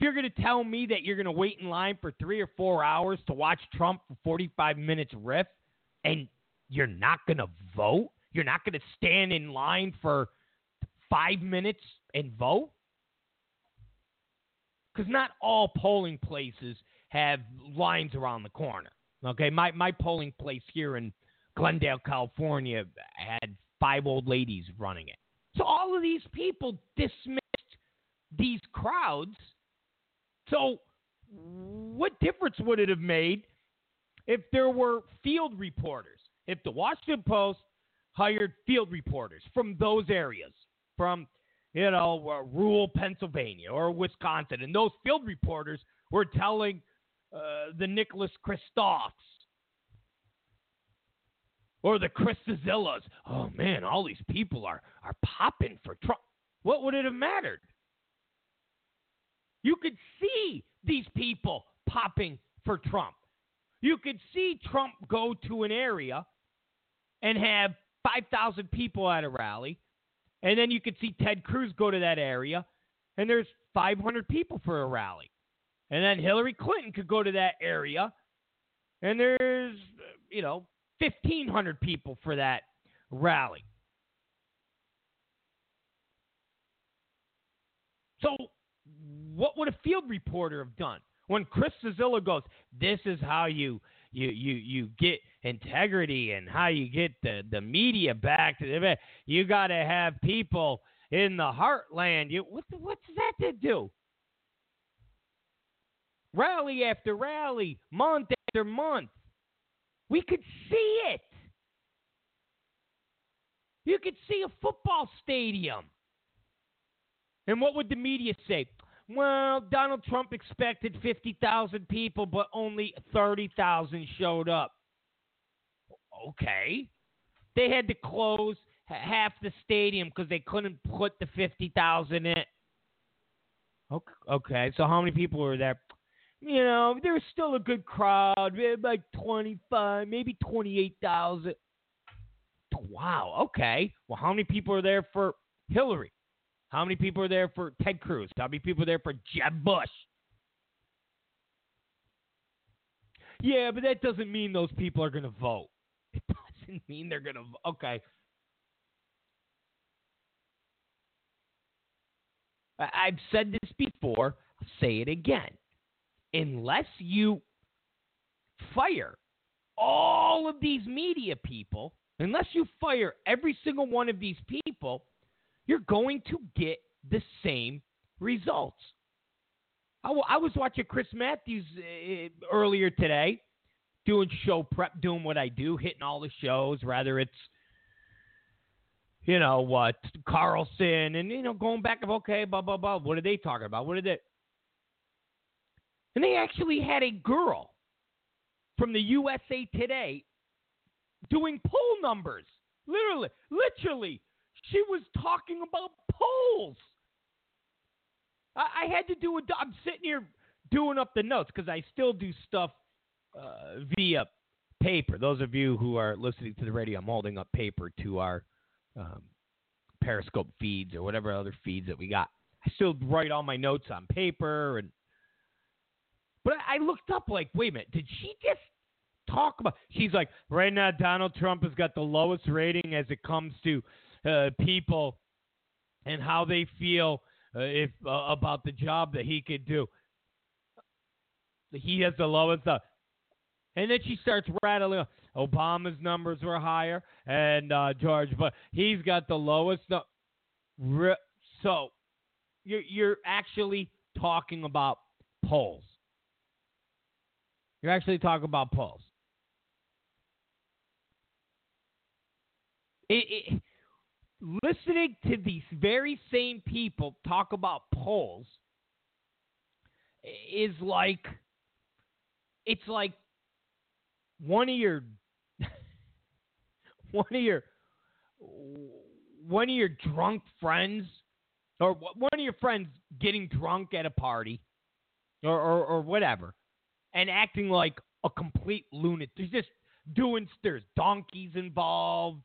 you're going to tell me that you're going to wait in line for 3 or 4 hours to watch Trump for 45 minutes riff and you're not going to vote, you're not going to stand in line for 5 minutes and vote? Because not all polling places have lines around the corner. Okay, my my polling place here in Glendale, California, had five old ladies running it. So all of these people dismissed these crowds. So what difference would it have made if there were field reporters? If the Washington Post hired field reporters from those areas, from you know uh, rural Pennsylvania or Wisconsin, and those field reporters were telling uh, the Nicholas Kristofs or the Chris Cillillas. Oh man, all these people are are popping for Trump. What would it have mattered? You could see these people popping for Trump. You could see Trump go to an area and have 5,000 people at a rally. And then you could see Ted Cruz go to that area and there's 500 people for a rally. And then Hillary Clinton could go to that area, and there's, you know, 1,500 people for that rally. So, what would a field reporter have done when Chris Cillilla goes, "This is how you you you you get integrity and how you get the the media back to the you got to have people in the heartland. You what what's that to do? rally after rally, month after month. We could see it. You could see a football stadium. And what would the media say? Well, Donald Trump expected 50,000 people, but only 30,000 showed up. Okay. They had to close half the stadium because they couldn't put the 50,000 in. Okay, so how many people were there? you know, there's still a good crowd, like 25, maybe 28,000. Wow, okay. Well, how many people are there for Hillary? How many people are there for Ted Cruz? How many people are there for Jeb Bush? Yeah, but that doesn't mean those people are going to vote. It doesn't mean they're going to vote. Okay. I've said this before. I'll say it again unless you fire all of these media people, unless you fire every single one of these people, you're going to get the same results. I, w- I was watching Chris Matthews uh, earlier today, doing show prep, doing what I do, hitting all the shows, rather it's you know what Carlson and you know going back of okay, blah blah blah. What are they talking about? What are they? And they actually had a girl from the USA Today doing poll numbers. Literally, literally, she was talking about polls. I, I had to do a. I'm sitting here doing up the notes because I still do stuff uh, via paper. Those of you who are listening to the radio, I'm holding up paper to our um, Periscope feeds or whatever other feeds that we got. I still write all my notes on paper and but I looked up, like, wait a minute, did she just talk about? She's like, right now, Donald Trump has got the lowest rating as it comes to people and how they feel uh, if uh, about the job that he could do. He has the lowest. Uh, and then she starts rattling. Obama's numbers were higher, and uh, George, but he's got the lowest. So you're you're actually talking about polls. You're actually talking about polls. It, it, listening to these very same people talk about polls is like it's like one of your one of your one of your drunk friends or one of your friends getting drunk at a party or, or, or whatever and acting like a complete lunatic. There's just doing there's donkeys involved.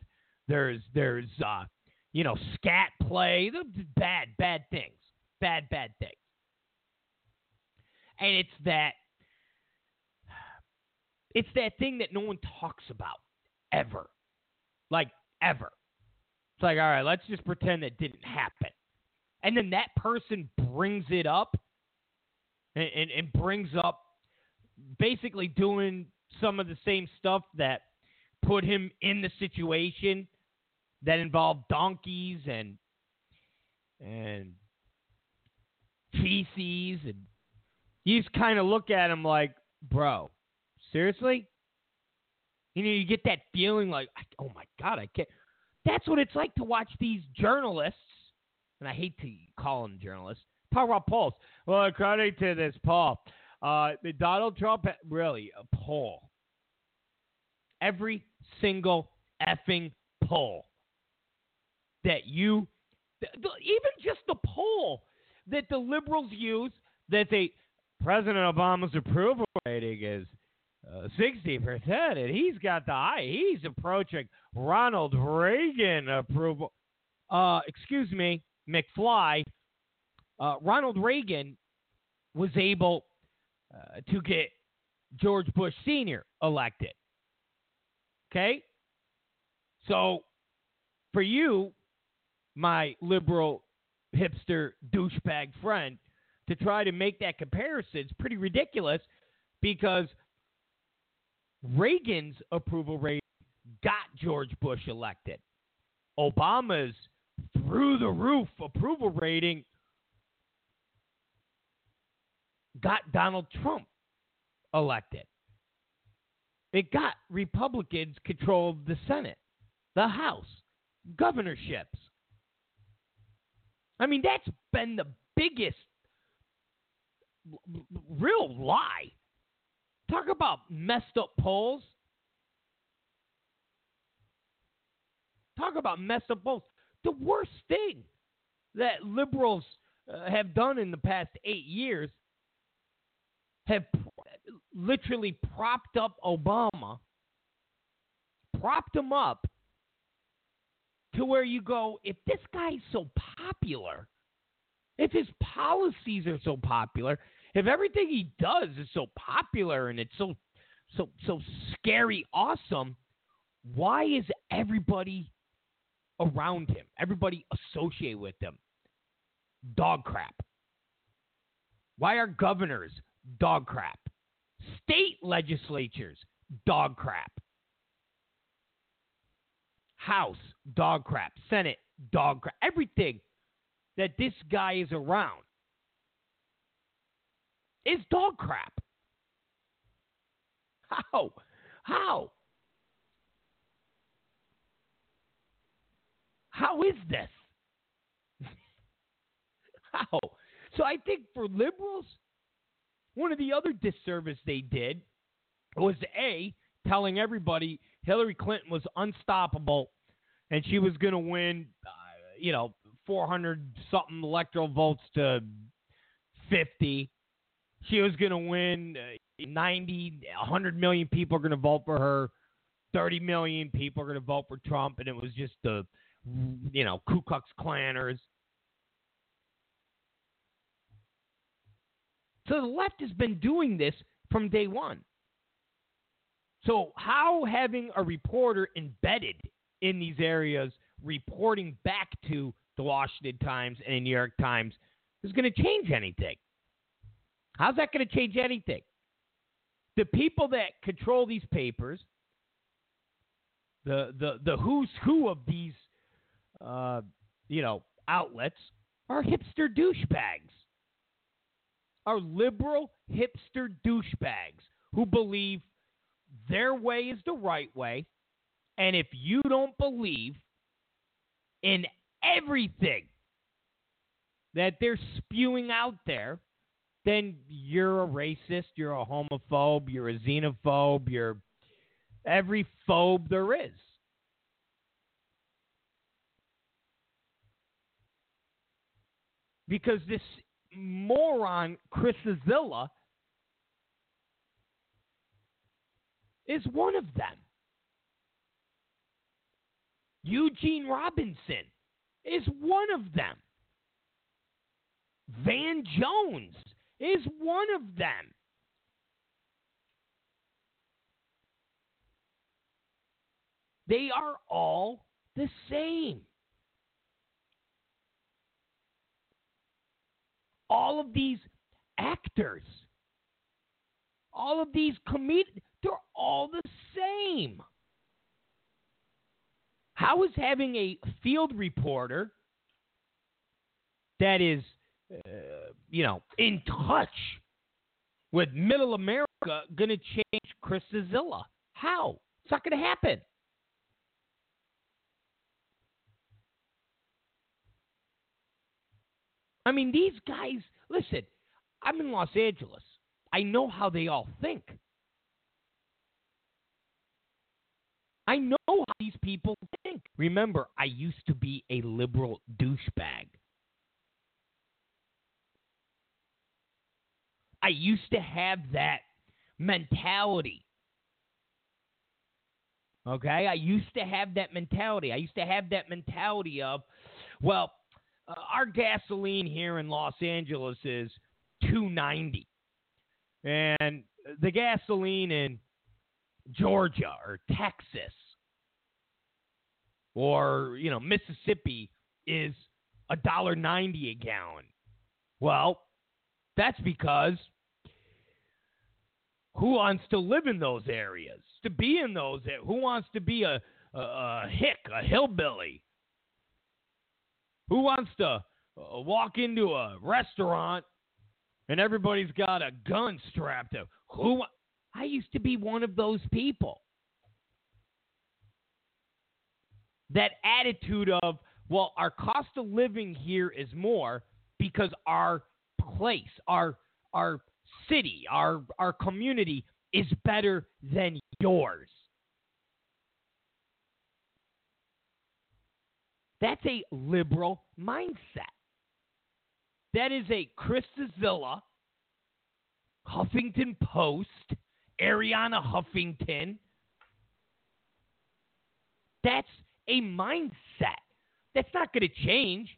There's there's uh you know scat play. Bad bad things. Bad bad things. And it's that it's that thing that no one talks about ever. Like ever. It's like, all right, let's just pretend that didn't happen. And then that person brings it up and, and, and brings up basically doing some of the same stuff that put him in the situation that involved donkeys and and feces and you just kind of look at him like, bro, seriously? You know, you get that feeling like, oh my god, I can't. That's what it's like to watch these journalists, and I hate to call them journalists. Talk about polls. Well, according to this poll, uh, Donald Trump really a poll. Every single effing poll that you, even just the poll that the liberals use that they President Obama's approval rating is uh, sixty uh, percent, and he's got the high. He's approaching Ronald Reagan approval. Uh, excuse me, McFly. Uh, Ronald Reagan was able uh, to get George Bush Sr. elected. Okay? So, for you, my liberal hipster douchebag friend, to try to make that comparison is pretty ridiculous because Reagan's approval rate got George Bush elected. Obama's through the roof approval rating got Donald Trump elected. It got Republicans control of the Senate, the House, governorships. I mean, that's been the biggest real lie. Talk about messed up polls. Talk about messed up polls. The worst thing that liberals uh, have done in the past eight years have literally propped up Obama, propped him up to where you go, if this guy's so popular, if his policies are so popular, if everything he does is so popular and it's so so so scary awesome, why is everybody around him, everybody associated with him, dog crap? Why are governors dog crap? State legislatures, dog crap. House, dog crap. Senate, dog crap. Everything that this guy is around is dog crap. How? How? How is this? How? So I think for liberals, one of the other disservice they did was A, telling everybody Hillary Clinton was unstoppable and she was going to win, uh, you know, 400 something electoral votes to 50. She was going to win uh, 90, 100 million people are going to vote for her. 30 million people are going to vote for Trump. And it was just the, you know, Ku Klux Klanners. So the left has been doing this from day one. So, how having a reporter embedded in these areas reporting back to the Washington Times and the New York Times is going to change anything. How's that going to change anything? The people that control these papers, the the the who's who of these, uh, you know, outlets are hipster douchebags, are liberal hipster douchebags who believe their way is the right way. And if you don't believe in everything that they're spewing out there, then you're a racist, you're a homophobe, you're a xenophobe, you're every phobe there is. Because this moron, Chris Zilla. Is one of them. Eugene Robinson is one of them. Van Jones is one of them. They are all the same. All of these actors, all of these comedians, they're all the same. How is having a field reporter that is, uh, you know, in touch with middle America going to change Chris Cillizza? How? It's not going to happen. I mean, these guys, listen, I'm in Los Angeles. I know how they all think. I know how these people think. Remember, I used to be a liberal douchebag. I used to have that mentality. Okay? I used to have that mentality. I used to have that mentality of, well, uh, our gasoline here in Los Angeles is 290. And the gasoline in Georgia or Texas or, you know, Mississippi is a dollar ninety a gallon. Well, that's because who wants to live in those areas? To be in those, who wants to be a, a, a hick, a hillbilly? Who wants to uh, walk into a restaurant and everybody's got a gun strapped to? Who? I used to be one of those people. That attitude of, well, our cost of living here is more because our place, our our city, our our community is better than yours. That's a liberal mindset. That is a Chris Cillizza, Huffington Post, Arianna Huffington. That's a mindset. That's not going to change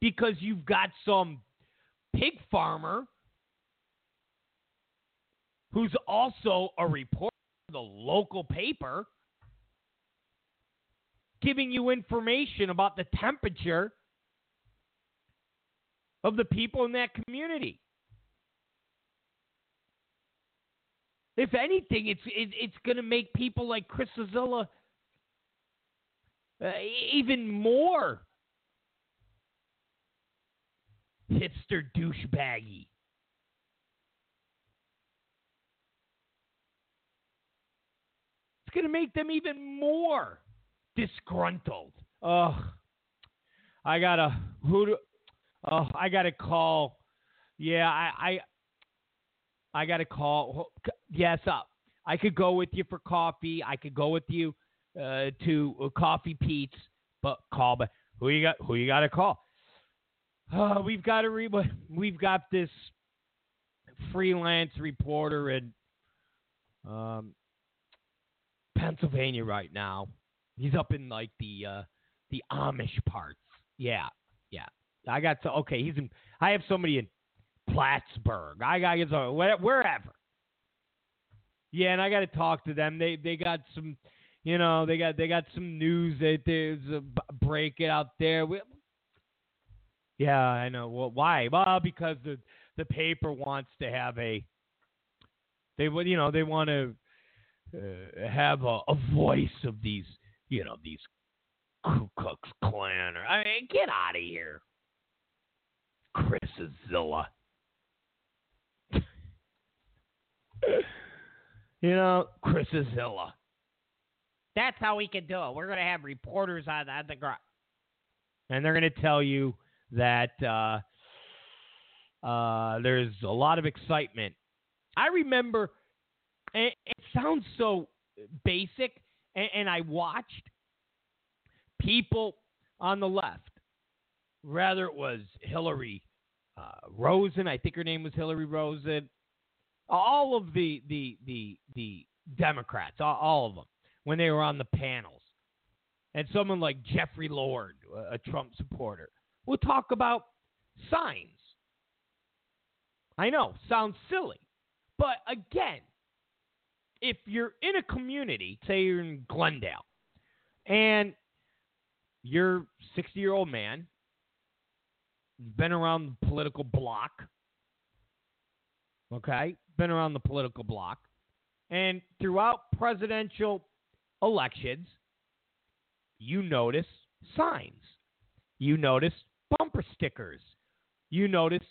because you've got some pig farmer who's also a reporter for the local paper giving you information about the temperature of the people in that community. If anything, it's it, it's going to make people like Chris Cillizza uh, even more hipster douchebaggy. It's going to make them even more disgruntled. Oh, I gotta who? Do, oh, I gotta call. Yeah, I I, I gotta call. Yes, uh, I could go with you for coffee. I could go with you uh, to uh, Coffee Pete's, but call. But who you got? Who you got to call? Uh, we've got to re- We've got this freelance reporter in um, Pennsylvania right now He's up in like the uh, the Amish parts. Yeah, yeah. I got so okay. He's in. I have somebody in Plattsburgh. I got wherever. Yeah, and I got to talk to them. They they got some, you know, they got they got some news that there's a break out there. We, yeah, I know. Well, why? Well, because the the paper wants to have a. They would, you know, they want to uh, have a, a voice of these you know, these Ku Klux Klan or I mean, get out of here. Chris Cillizza. you know, Chris Cillizza. That's how we can do it. We're going to have reporters on, on the ground. And they're going to tell you that uh, uh, there's a lot of excitement. I remember, it, it sounds so basic, and, and I watched people on the left, rather it was Hillary uh, Rosen, I think her name was Hillary Rosen, all of the the the the Democrats, all, of them, when they were on the panels, and someone like Jeffrey Lord, a Trump supporter, will talk about signs. I know, sounds silly, but again, if you're in a community, say you're in Glendale, and you're 60 year old man, been around the political block, okay, been around the political block, and throughout presidential elections, you notice signs, you notice bumper stickers, you notice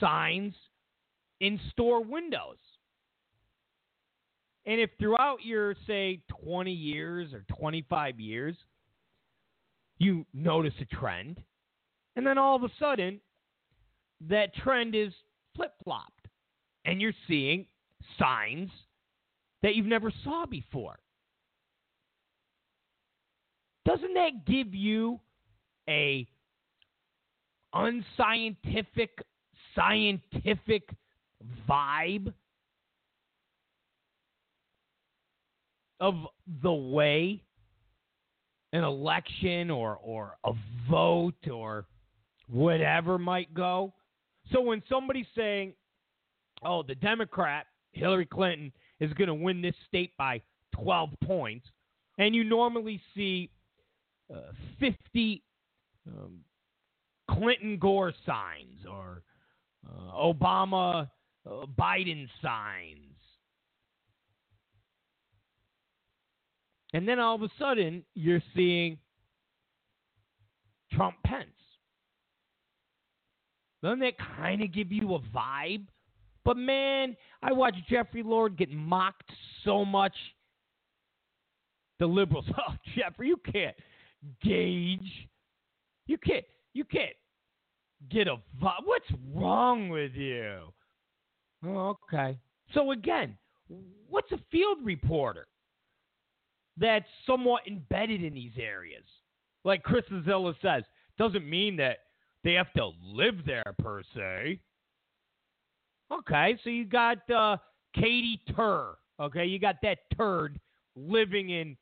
signs in store windows. And if throughout your, say, 20 years or 25 years, you notice a trend, and then all of a sudden, that trend is flip flopped, and you're seeing signs that you've never saw before. Doesn't that give you a unscientific, scientific vibe of the way an election or, or a vote or whatever might go. So when somebody's saying, oh, the Democrat, Hillary Clinton, is going to win this state by 12 points, and you normally see uh, 50 um, Clinton Gore signs or uh, Obama uh, Biden signs. And then all of a sudden, you're seeing Trump Pence. Doesn't that kind of give you a vibe? But man, I watched Jeffrey Lord get mocked so much. The liberals, oh Jeffrey, you can't gauge. You can't. You can't get a. What's wrong with you? Oh, okay. So again, what's a field reporter that's somewhat embedded in these areas? Like Chris Cillizza says, doesn't mean that they have to live there per se. Okay, so you got uh, Katy Tur. Okay, you got that turd living in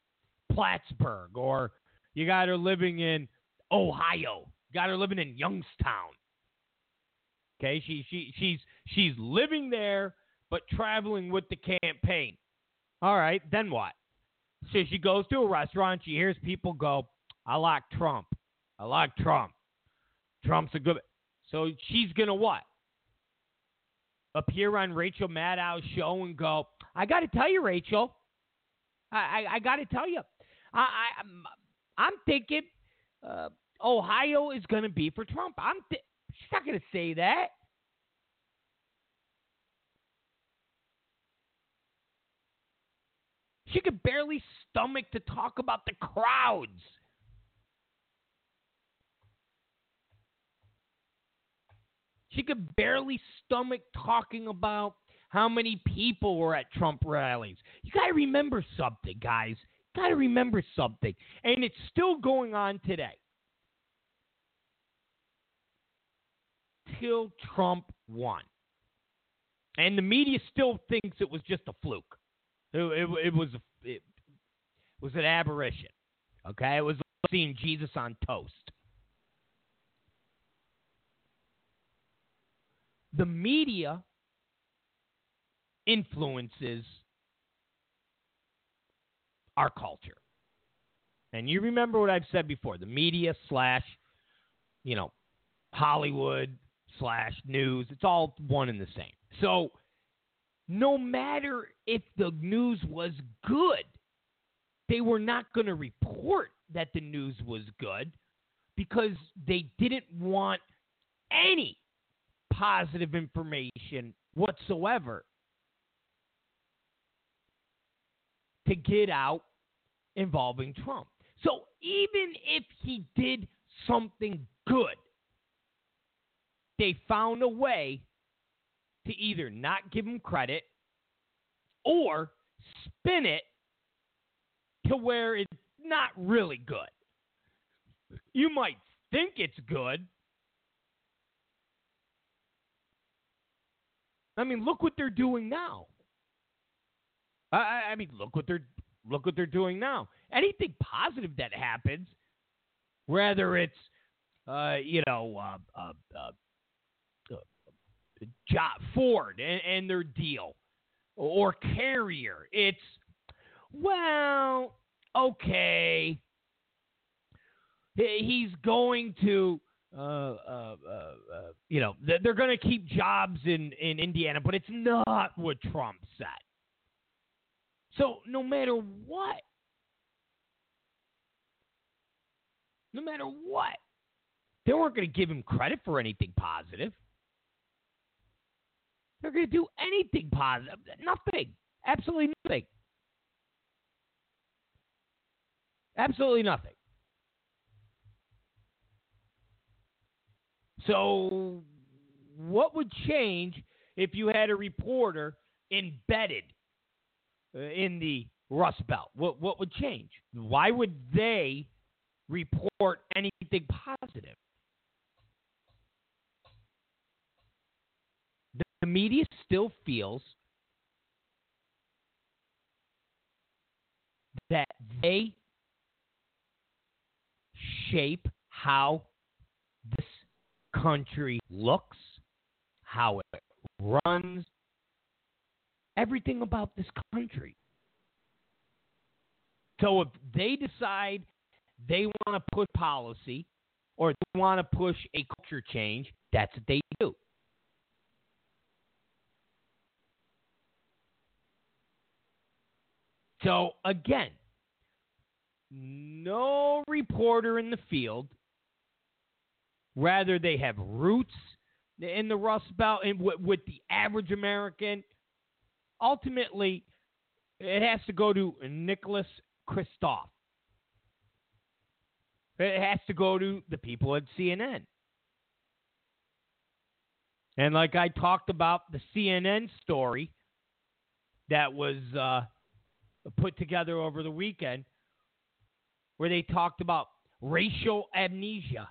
Plattsburgh, or you got her living in Ohio. You got her living in Youngstown. Okay, she she she's she's living there but traveling with the campaign. All right, then what? So she goes to a restaurant. She hears people go, "I like Trump. I like Trump. Trump's a good." So she's gonna what? Appear on Rachel Maddow's show and go, "I got to tell you, Rachel. I I, I got to tell you, I, I I'm, I'm thinking uh, Ohio is gonna be for Trump. I'm th- she's not gonna say that." She could barely stomach to talk about the crowds. She could barely stomach talking about how many people were at Trump rallies. You got to remember something, guys. You got to remember something. And it's still going on today. Till Trump won. And the media still thinks it was just a fluke. It, it, it was it was an aberration. Okay, it was like seeing Jesus on toast. The media influences our culture. And you remember what I've said before the media slash, you know, Hollywood slash news, it's all one and the same. So no matter if the news was good, they were not going to report that the news was good because they didn't want any positive information whatsoever to get out involving Trump. So even if he did something good, they found a way to either not give him credit or spin it to where it's not really good. You might think it's good, I mean, look what they're doing now. I, I mean, look what they're look what they're doing now. Anything positive that happens, whether it's uh, you know uh, uh, uh, uh Ford and, and their deal, or Carrier, it's well, okay. He's going to uh, uh, uh, uh, you know, they're going to keep jobs in, in Indiana, but it's not what Trump said. So no matter what, no matter what, they weren't going to give him credit for anything positive. They're going to do anything positive. Nothing. Absolutely nothing. Absolutely nothing. So, what would change if you had a reporter embedded uh, in the Rust Belt? What what would change? Why would they report anything positive? The media still feels that they shape how country looks, how it runs, everything about this country. So if they decide they want to push policy or they want to push a culture change, that's what they do. So again, no reporter in the field Rather, they have roots in the Rust Belt and with, with the average American. Ultimately, it has to go to Nicholas Kristof. It has to go to the people at CNN. And like I talked about the CNN story that was uh, put together over the weekend, where they talked about racial amnesia.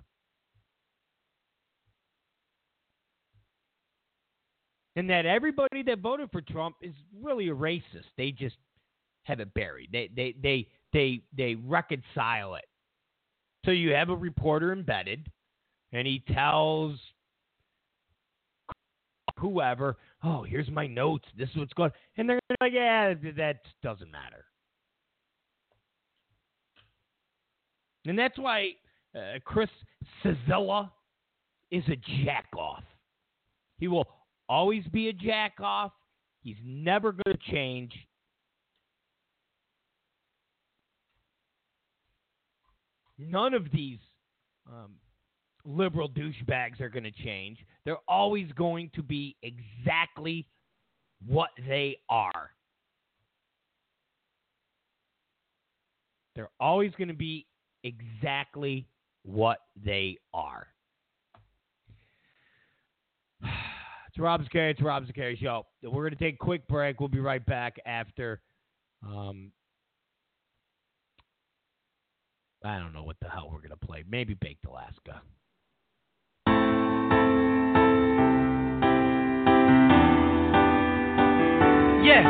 And that everybody that voted for Trump is really a racist. They just have it buried. They they they they they reconcile it. So you have a reporter embedded, and he tells whoever, "Oh, here's my notes. This is what's going," and they're like, "Yeah, that doesn't matter." And that's why uh, Chris Cillizza is a jackoff. He will always be a jack off. He's never going to change. None of these um, liberal douchebags are going to change. They're always going to be exactly what they are. They're always going to be exactly what they are. It's Rob's Zicari. It's Rob's Zicari Show. We're going to take a quick break. We'll be right back after. Um, I don't know what the hell we're going to play. Maybe Baked Alaska. Yeah.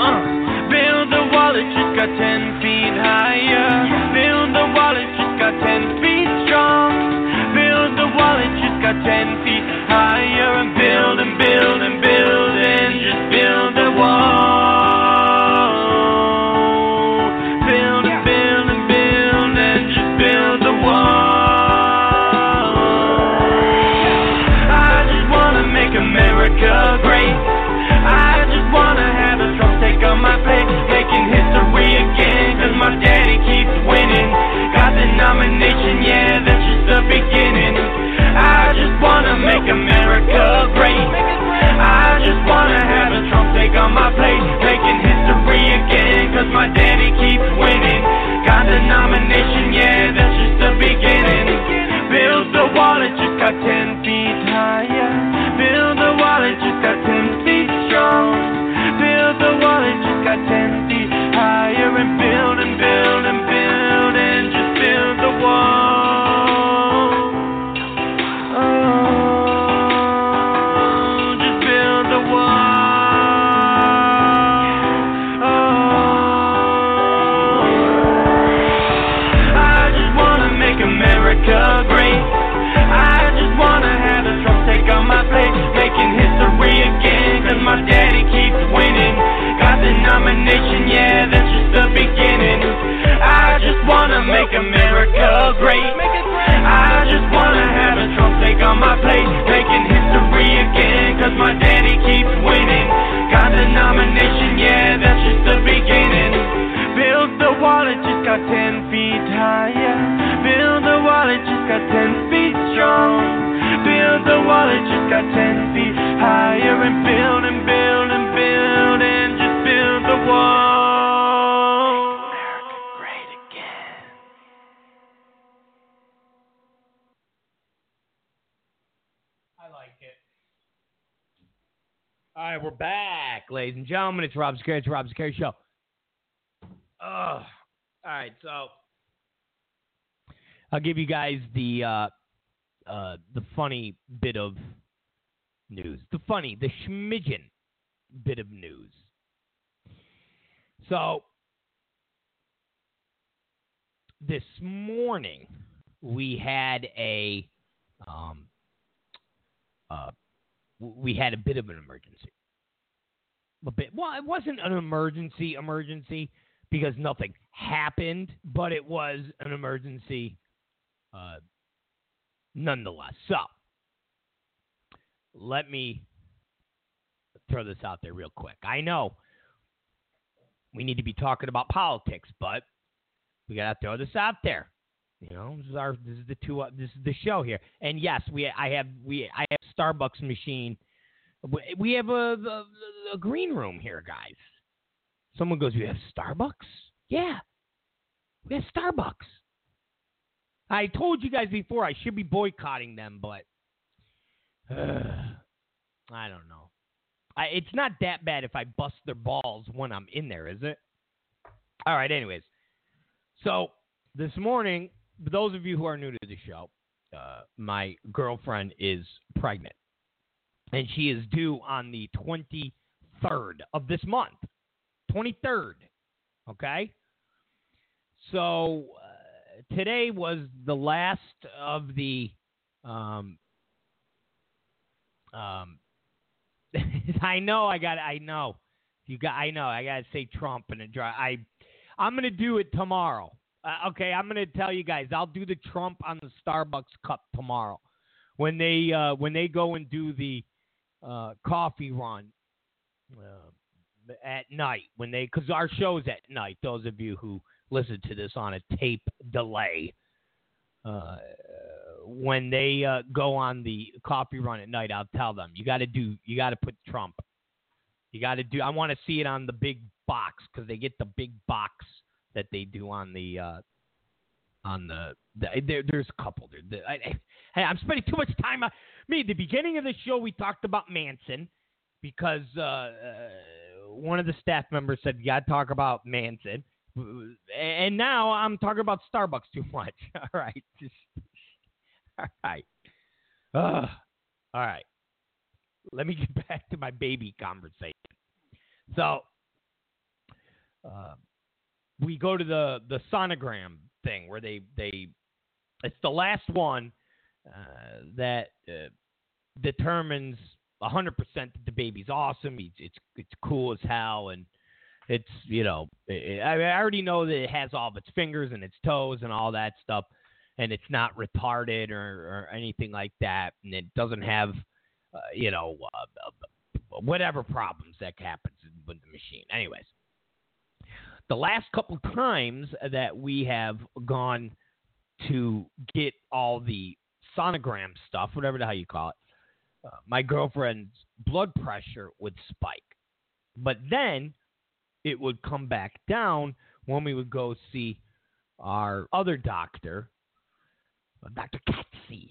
Uh. Build the wall, it just got 10 feet higher. Build the wall, it just got 10 feet strong. Build the wall, it just got 10 feet higher and build and build and build and just build a wall. Build and build and build and just build a wall. I just wanna make America great. I just wanna have a Trump take on my plate, making history again, cause my daddy keeps winning. Got the nomination, yeah, that's just the beginning. Make America great. I just wanna have a Trump take on my plate, making history again, cause my daddy keeps winning. Got the nomination, yeah, that's just the beginning. Build the wall, it just got 10 feet higher. Build the wall, it just got 10 feet strong. Build the wall, it just got 10 feet higher, and build cause my daddy keeps winning. Got the nomination, yeah, that's just the beginning. I just wanna make America great. I just wanna have a Trump take on my plate. Making history again, cause my daddy keeps winning. Got the nomination, yeah, that's just the a wall, it just got ten feet higher. Build a wall, it just got ten feet strong. Build a wall, it just got ten feet higher. And build and build and build and just build the wall. America great again. I like it. All right, we're back, ladies and gentlemen. It's Rob Zicari. It's Rob Zicari Show. Ugh. All right, so I'll give you guys the uh, uh, the funny bit of news. The funny, the schmidgen bit of news. So this morning we had a um, uh, we had a bit of an emergency. A bit. Well, it wasn't an emergency emergency because nothing happened, but it was an emergency uh, nonetheless. So let me throw this out there real quick. I know we need to be talking about politics, but we gotta throw this out there. You know, this is our this is the two uh, this is the show here. And yes, we I have we I have Starbucks machine. We- We have a, a, a green room here, guys. Someone goes, "You have Starbucks?" Yeah, we have Starbucks. I told you guys before I should be boycotting them, but I don't know. I, it's not that bad if I bust their balls when I'm in there, is it? All right. Anyways, so this morning, those of you who are new to the show, uh, my girlfriend is pregnant, and she is due on the 23rd of this month. 23rd. Okay? So uh, today was the last of the. Um, um, I know I got. I know you got. I know I got to say Trump and it dry. I. I'm gonna do it tomorrow. Uh, okay, I'm gonna tell you guys. I'll do the Trump on the Starbucks cup tomorrow when they uh, when they go and do the uh, coffee run uh, at night when they because our show's at night. Those of you who listen to this on a tape delay, uh, when they uh, go on the coffee run at night, I'll tell them you got to do you got to put Trump. You got to do. I want to see it on the big box because they get the big box that they do on the uh, on the, the there, there's a couple. There, the, I, I, hey, I'm spending too much time. On, me, at the beginning of the show, we talked about Manson because uh, uh, one of the staff members said you got to talk about Manson, and now I'm talking about Starbucks too much. All right, just all right, Ugh. all right. Let me get back to my baby conversation. So, uh, we go to the the sonogram thing where they they it's the last one uh, that uh, determines 100% that the baby's awesome. It's it's it's cool as hell, and it's you know it, I I already know that it has all of its fingers and its toes and all that stuff, and it's not retarded or, or anything like that, and it doesn't have uh, you know uh, whatever problems that happens with the machine. Anyways, the last couple times that we have gone to get all the sonogram stuff, whatever the hell you call it, my girlfriend's blood pressure would spike. But then it would come back down when we would go see our other doctor, uh, Dr. Katzy.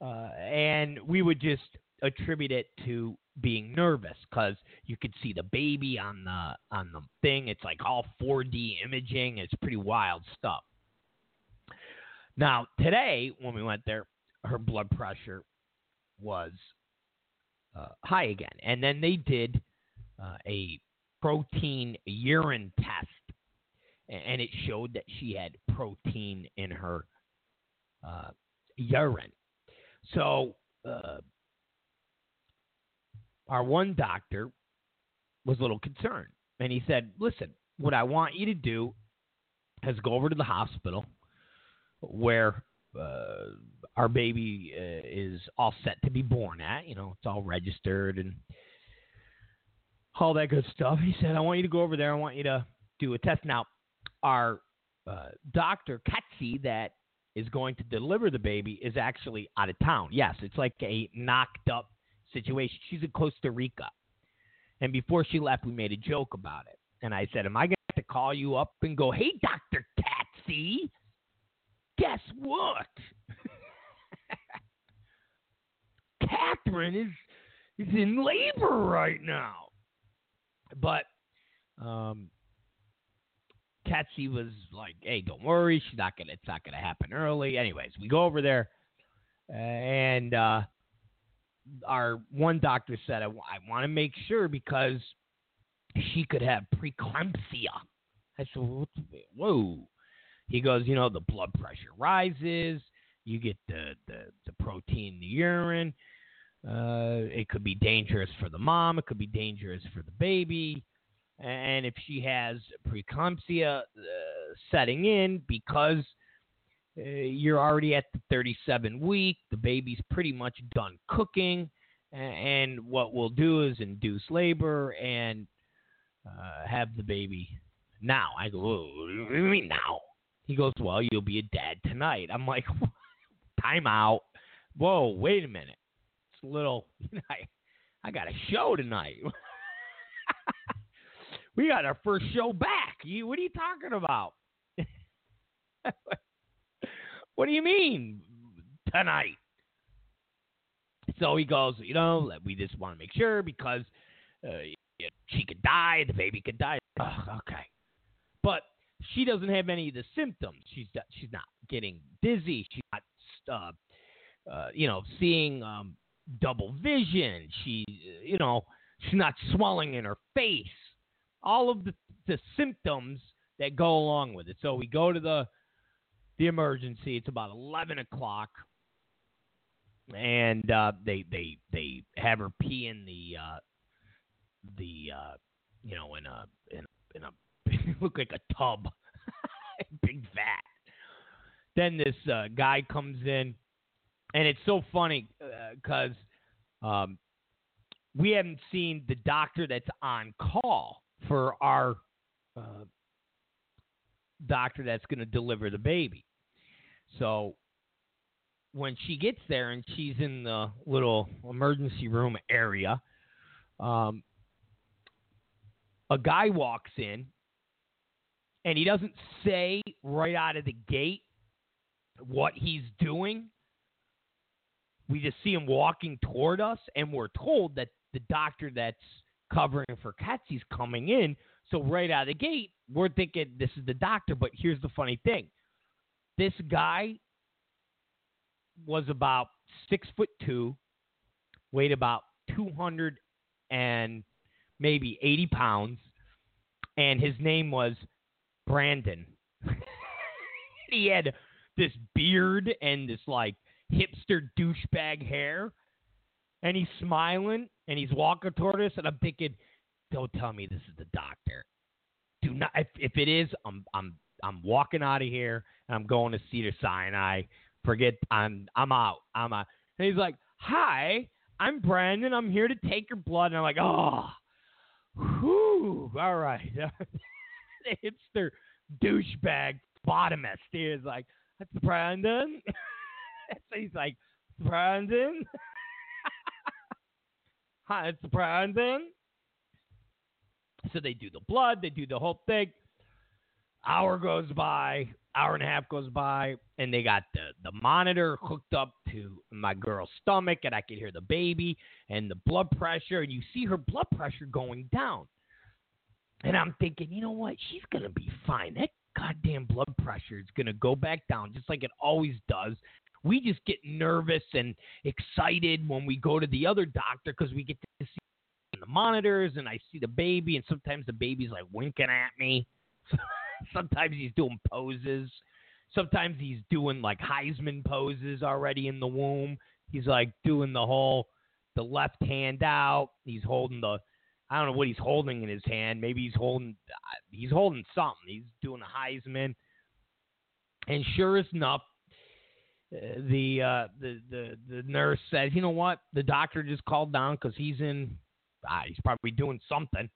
Uh, and we would just attribute it to being nervous because you could see the baby on the on the thing. It's like all 4D imaging. It's pretty wild stuff. Now today, when we went there, her blood pressure was uh, high again, and then they did uh, a protein urine test, and it showed that she had protein in her uh, urine. So uh, our one doctor was a little concerned, and he said, "Listen, what I want you to do is go over to the hospital where uh, our baby uh, is all set to be born at. You know, it's all registered and all that good stuff." He said, "I want you to go over there. I want you to do a test." Now, our uh, doctor Katsi, that is going to deliver the baby is actually out of town. Yes, it's like a knocked up situation. She's in Costa Rica. And before she left, we made a joke about it. And I said, Am I going to have to call you up and go, Hey, Dr. Tatsy, guess what? Catherine is is in labor right now. But um Katsy was like, "Hey, don't worry, she's not gonna. It's not gonna happen early." Anyways, we go over there, and uh, our one doctor said, "I, want to make sure because she could have preeclampsia." I said, "Whoa." He goes, "You know, the blood pressure rises. You get the the, the protein in the urine. Uh, it could be dangerous for the mom. It could be dangerous for the baby." and if she has preeclampsia uh, setting in because uh, you're already at the 37 week, the baby's pretty much done cooking, and what we'll do is induce labor and uh, have the baby now. I go, what do you mean now? He goes, well, you'll be a dad tonight. I'm like, time out. Whoa, wait a minute. It's a little, I, I got a show tonight. We got our first show back. You, what are you talking about? what do you mean tonight? So he goes, you know, we just want to make sure because uh, she could die, the baby could die. okay, but she doesn't have any of the symptoms. She's she's not getting dizzy. She's not, uh, uh, you know, seeing um, double vision. She, you know, she's not swelling in her face all of the, the symptoms that go along with it. So we go to the the emergency. It's about eleven o'clock, and uh, they they they have her pee in the uh, the uh, you know in a in in a look like a tub, big vat. Then this uh, guy comes in, and it's so funny because uh, um, we haven't seen the doctor that's on call for our uh, doctor that's going to deliver the baby. So when she gets there and she's in the little emergency room area, um, a guy walks in and he doesn't say right out of the gate what he's doing. We just see him walking toward us, and we're told that the doctor that's covering for Katsy's coming in. So right out of the gate, we're thinking this is the doctor. But here's the funny thing: this guy was about six foot two, weighed about two hundred and maybe eighty pounds, and his name was Brandon. he had this beard and this like hipster douchebag hair and he's smiling and he's walking toward us, and I'm thinking, don't tell me this is the doctor. Do not. If, if it is, I'm I'm I'm walking out of here and I'm going to Cedars-Sinai. Forget I'm I'm out. I'm out. And he's like, "Hi, I'm Brandon. I'm here to take your blood." And I'm like, "Oh, whew, all right." hipster douchebag bottomist. He is like, "That's Brandon." so he's like, "Brandon." Hi, it's Brandon. So they do the blood, they do the whole thing. Hour goes by, hour and a half goes by, and they got the, the monitor hooked up to my girl's stomach, and I can hear the baby and the blood pressure, and you see her blood pressure going down. And I'm thinking, you know what? She's going to be fine. That goddamn blood pressure is going to go back down just like it always does we just get nervous and excited when we go to the other doctor because we get to see the monitors and I see the baby, and sometimes the baby's like winking at me. sometimes he's doing poses. Sometimes he's doing like Heisman poses already in the womb. He's like doing the whole the left hand out. He's holding the I don't know what he's holding in his hand. Maybe he's holding he's holding something. He's doing a Heisman. And sure enough, the uh, the the the nurse said, you know what, the doctor just called down because he's in, ah, he's probably doing something.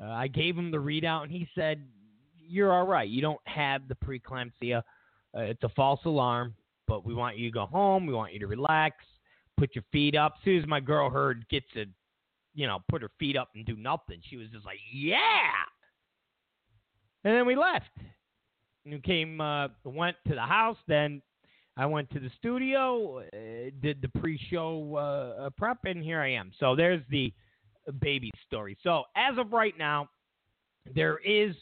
Uh, I gave him the readout, and he said, you're all right. You don't have the preeclampsia. Uh, it's a false alarm, but we want you to go home. We want you to relax, put your feet up. As soon as my girl heard gets to, you know, put her feet up and do nothing, she was just like, yeah. And then we left. And we came, uh, went to the house. Then I went to the studio, uh, did the pre-show uh, uh, prep, and here I am. So there's the baby story. So as of right now, there is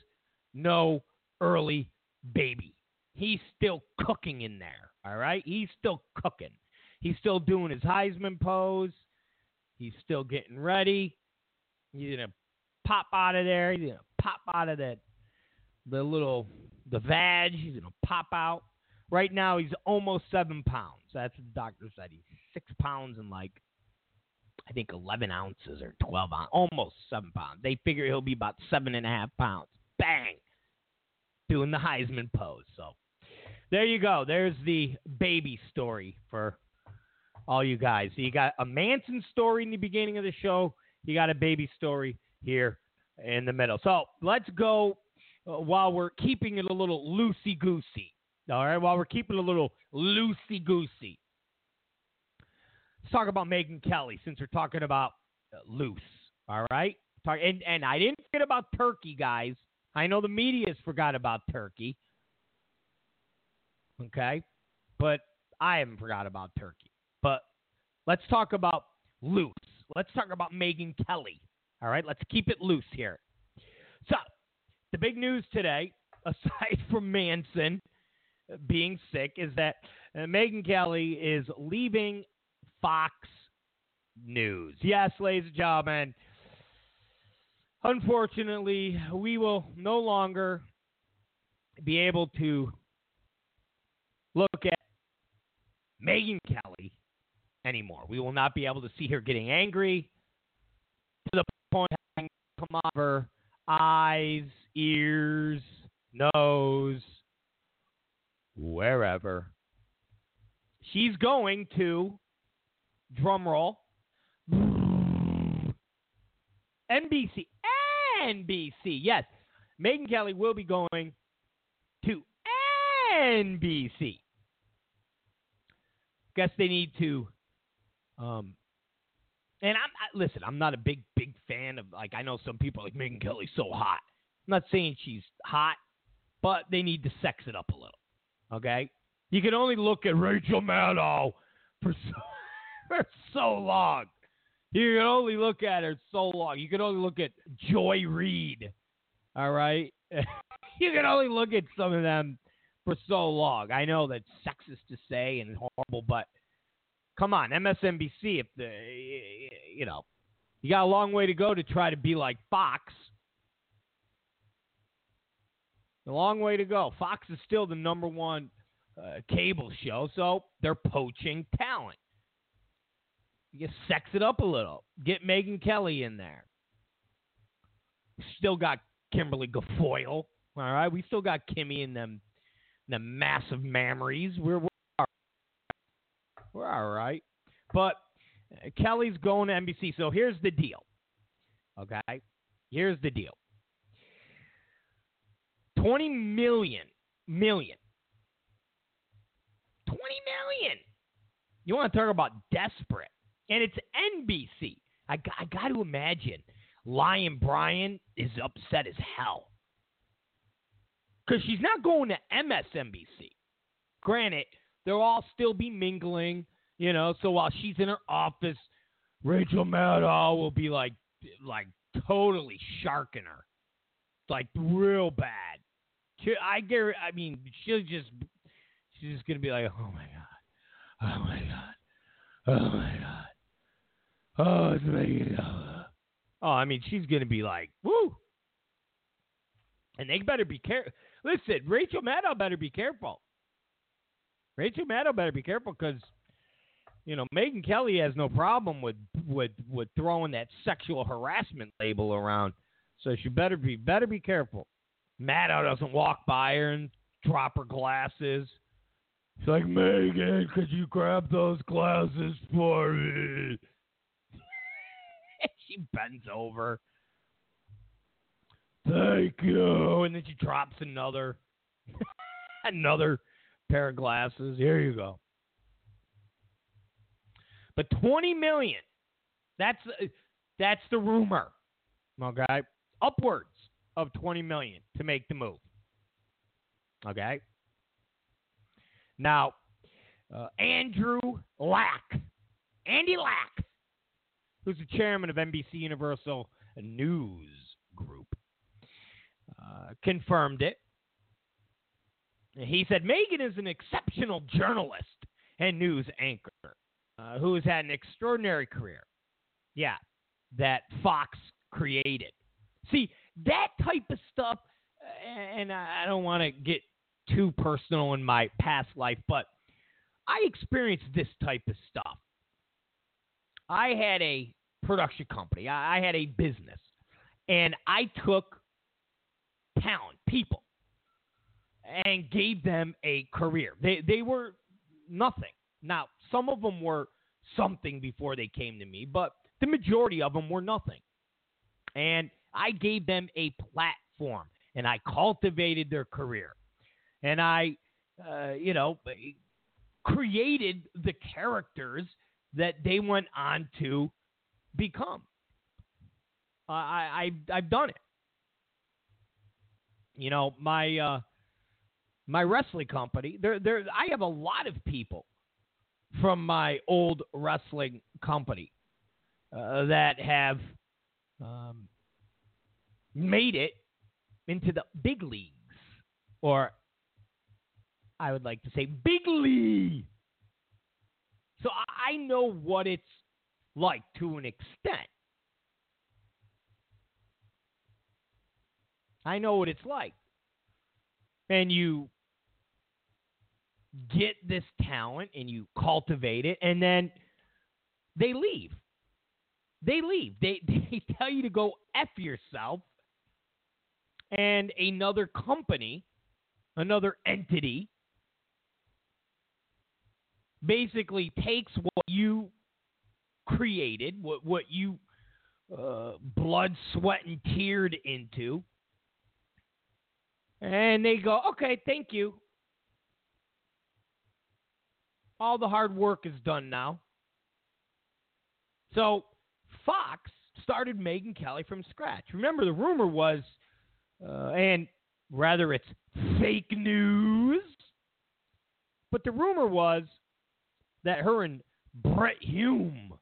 no early baby. He's still cooking in there. All right, he's still cooking. He's still doing his Heisman pose. He's still getting ready. He's gonna pop out of there. He's gonna pop out of that the little the vag. He's gonna pop out. Right now, he's almost seven pounds. That's what the doctor said. He's six pounds and like I think 11 ounces or 12 ounces, almost seven pounds. They figure he'll be about seven and a half pounds. Bang, doing the Heisman pose. So there you go. There's the baby story for all you guys. So you got a Manson story in the beginning of the show. You got a baby story here in the middle. So let's go uh, while we're keeping it a little loosey goosey. All right, while we're keeping it a little loosey goosey. Let's talk about Megyn Kelly since we're talking about uh, loose. All right, talk, and and I didn't forget about Turkey, guys. I know the media's forgot about Turkey. Okay, but I haven't forgot about Turkey. But let's talk about loose. Let's talk about Megyn Kelly. All right, let's keep it loose here. So, the big news today, aside from Manson being sick, is that uh, Megyn Kelly is leaving Fox News. Yes, ladies and gentlemen, unfortunately, we will no longer be able to look at Megyn Kelly anymore. We will not be able to see her getting angry to the point of having come her eyes, ears, nose, wherever. She's going to drum roll NBC. NBC. Yes. Megyn Kelly will be going to NBC. Guess they need to um and I'm I, listen, I'm not a big big fan of like I know some people like Megyn Kelly's so hot. I'm not saying she's hot, but they need to sex it up a little. Okay? You can only look at Rachel Maddow for so, for so long. You can only look at her so long. You can only look at Joy Reid. All right? you can only look at some of them for so long. I know that's sexist to say and horrible, but come on, MSNBC. If the you know, you got a long way to go to try to be like Fox. A long way to go. Fox is still the number one uh, cable show, so they're poaching talent. You just sex it up a little. Get Megyn Kelly in there. Still got Kimberly Guilfoyle. All right, we still got Kimmy and them, the massive mammaries. We're we're. We're all right, but uh, Kelly's going to NBC. So here's the deal. Okay, here's the deal. Twenty million million. Twenty million. You want to talk about desperate? and it's NBC. I, I got to imagine Lyin' Brian is upset as hell because she's not going to MSNBC. Granted, they'll all still be mingling, you know. So while she's in her office, Rachel Maddow will be like, like totally sharking her, like real bad. I get. I mean, she'll just, she's just gonna be like, oh my god, oh my god, oh my god. Oh, it's making Oh, I mean, she's gonna be like, woo. And they better be careful. Listen, Rachel Maddow better be careful. Rachel Maddow better be careful because, you know, Megyn Kelly has no problem with with with throwing that sexual harassment label around. So she better be better be careful. Maddow doesn't walk by her and drop her glasses. She's like, Megyn, could you grab those glasses for me? she bends over. Thank you. And then she drops another another pair of glasses. Here you go. But 20 million. That's uh, that's the rumor. Okay? Upwards of 20 million to make the move. Okay? Now, uh, Andrew Lack, Andy Lack, who's the chairman of NBC Universal News Group, uh, confirmed it. He said Megyn is an exceptional journalist and news anchor uh, who has had an extraordinary career. Yeah, that Fox created. See, that type of stuff, and I don't want to get too personal in my past life, but I experienced this type of stuff. I had a production company, I had a business, and I took talent, people, and gave them a career. They, they were nothing. Now, some of them were something before they came to me, but the majority of them were nothing. And I gave them a platform and I cultivated their career. And I, uh, you know, created the characters that they went on to become. Uh, I, I, I've done it. You know, my uh, my wrestling company. There, there. I have a lot of people from my old wrestling company uh, that have um, made it into the big leagues, or I would like to say big league. So I know what it's like to an extent. I know what it's like. And you get this talent and you cultivate it, and then they leave. They leave. They, they tell you to go F yourself, and another company, another entity, basically takes what you created, what, what you uh, blood, sweat, and teared into, and they go, okay, thank you. All the hard work is done now. So Fox started Megyn Kelly from scratch. Remember, the rumor was, uh, and rather it's fake news, but the rumor was that her and Brit Hume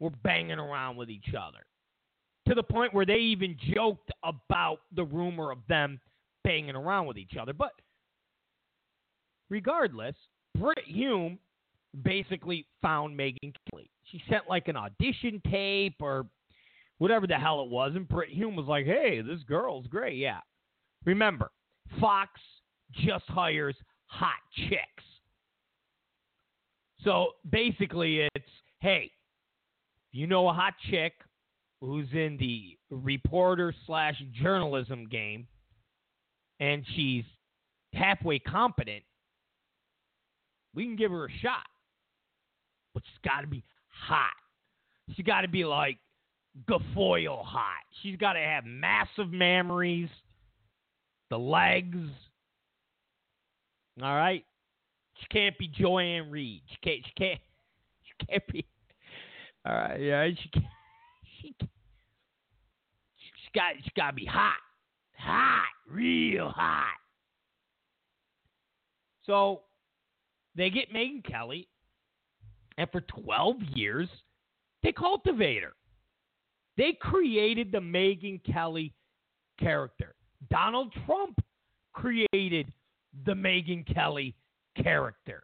were banging around with each other to the point where they even joked about the rumor of them banging around with each other. But regardless, Brit Hume basically found Megyn Kelly. She sent like an audition tape or whatever the hell it was, and Brit Hume was like, "Hey, this girl's great." Yeah. Remember, Fox just hires hot chicks. So basically, it's hey, you know a hot chick who's in the reporter slash journalism game, and she's halfway competent, we can give her a shot. But she's got to be hot. She's got to be like Guilfoyle hot. She's got to have massive mammaries, the legs. All right? She can't be Joy-Ann Reid. She can't. She can't. She can't be. All right. Yeah. She can't. She. She got. She got to be hot hot, real hot. So they get Megyn Kelly, and for 12 years, they cultivate her. They created the Megyn Kelly character. Donald Trump created the Megyn Kelly character.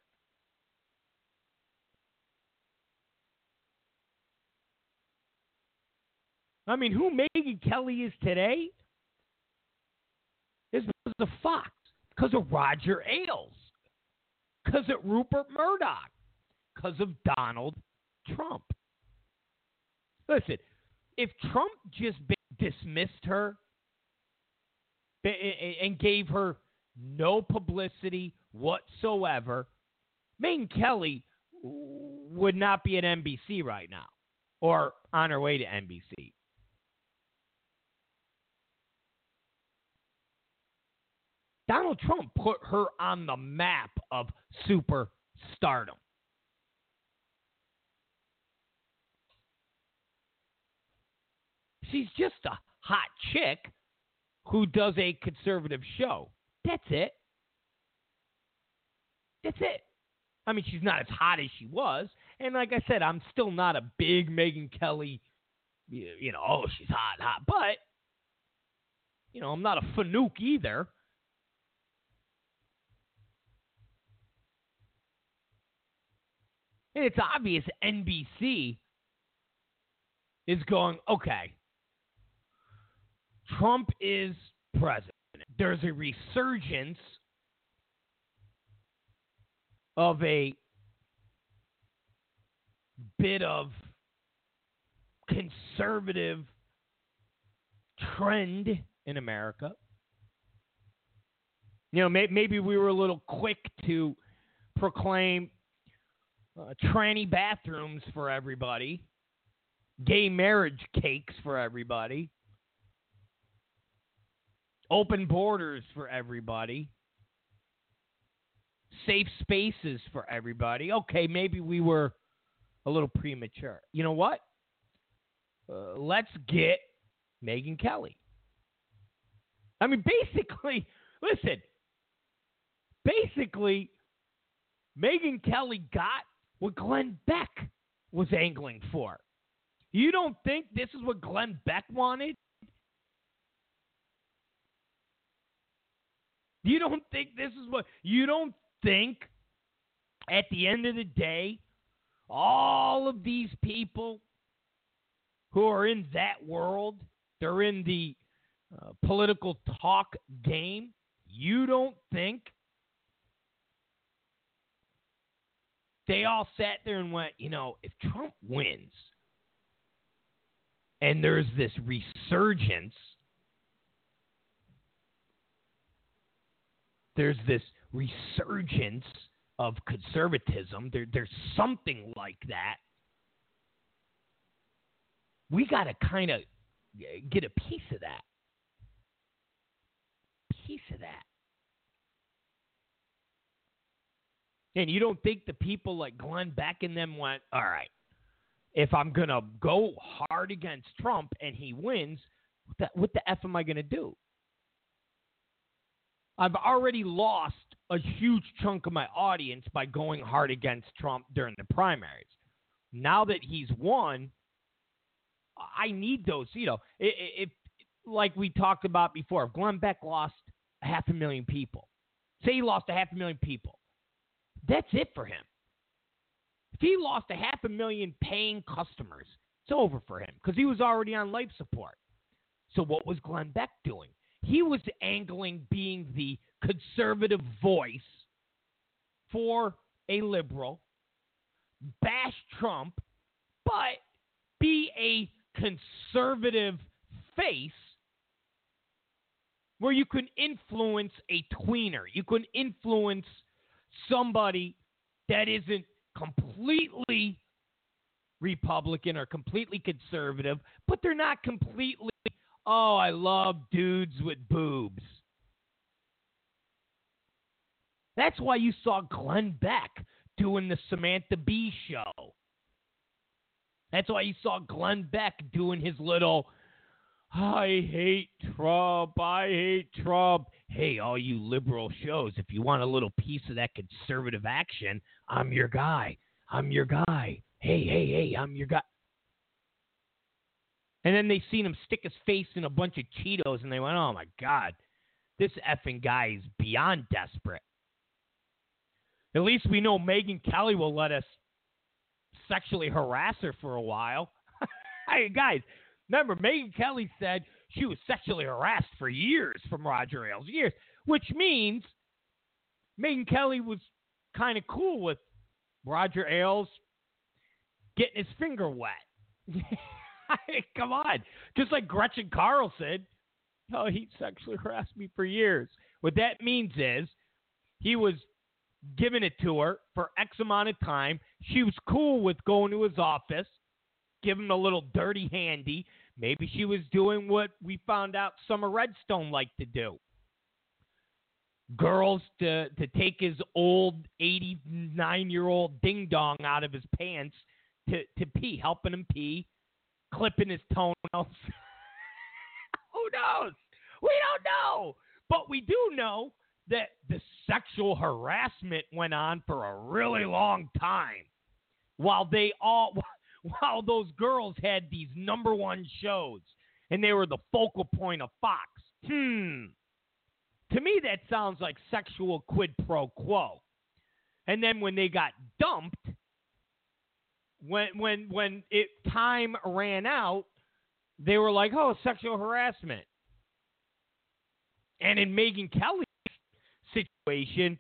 I mean, who Megyn Kelly is today is because of Fox, because of Roger Ailes, because of Rupert Murdoch, because of Donald Trump. Listen, if Trump just dismissed her and gave her no publicity whatsoever, Megyn Kelly would not be at NBC right now or on her way to NBC. Donald Trump put her on the map of super stardom. She's just a hot chick who does a conservative show. That's it. That's it. I mean, she's not as hot as she was. And like I said, I'm still not a big Megyn Kelly, you know, oh, she's hot, hot. But, you know, I'm not a fanook either. It's obvious NBC is going, okay, Trump is president. There's a resurgence of a bit of conservative trend in America. You know, may, maybe we were a little quick to proclaim uh, tranny bathrooms for everybody, gay marriage cakes for everybody, open borders for everybody, safe spaces for everybody. Okay, maybe we were a little premature. You know what? Uh, let's get Megyn Kelly. I mean, basically, listen, basically, Megyn Kelly got what Glenn Beck was angling for. You don't think this is what Glenn Beck wanted? You don't think this is what you don't think at the end of the day all of these people who are in that world, they're in the uh, political talk game. You don't think they all sat there and went, you know, if Trump wins and there's this resurgence, there's this resurgence of conservatism. There, there's something like that. We got to kind of get a piece of that. Piece of that. And you don't think the people like Glenn Beck and them went, all right, if I'm going to go hard against Trump and he wins, what the, what the F am I going to do? I've already lost a huge chunk of my audience by going hard against Trump during the primaries. Now that he's won, I need those. You know, if, like we talked about before, if Glenn Beck lost half a million people, say he lost a half a million people, that's it for him. If he lost a half a million paying customers, it's over for him because he was already on life support. So what was Glenn Beck doing? He was angling being the conservative voice for a liberal, bash Trump, but be a conservative face where you can influence a tweener. You can influence somebody that isn't completely Republican or completely conservative, but they're not completely, oh, I love dudes with boobs. That's why you saw Glenn Beck doing the Samantha Bee show. That's why you saw Glenn Beck doing his little, I hate Trump, I hate Trump. Hey, all you liberal shows, if you want a little piece of that conservative action, I'm your guy. I'm your guy. Hey, hey, hey, I'm your guy. And then they seen him stick his face in a bunch of Cheetos and they went, oh my God, this effing guy is beyond desperate. At least we know Megyn Kelly will let us sexually harass her for a while. hey, guys, remember, Megyn Kelly said she was sexually harassed for years from Roger Ailes, years, which means Megyn Kelly was kind of cool with Roger Ailes getting his finger wet. Come on. Just like Gretchen Carlson. Oh, he sexually harassed me for years. What that means is he was giving it to her for X amount of time. She was cool with going to his office, give him a little dirty handy. Maybe she was doing what we found out Sumner Redstone liked to do girls to to take his old 89 year old ding dong out of his pants to to pee, helping him pee, clipping his toenails. Who knows? We don't know, but we do know that the sexual harassment went on for a really long time, while they all while those girls had these number one shows and they were the focal point of Fox. Hmm. To me, that sounds like sexual quid pro quo. And then when they got dumped, when when when it time ran out, they were like, "Oh, sexual harassment." And in Megyn Kelly's situation,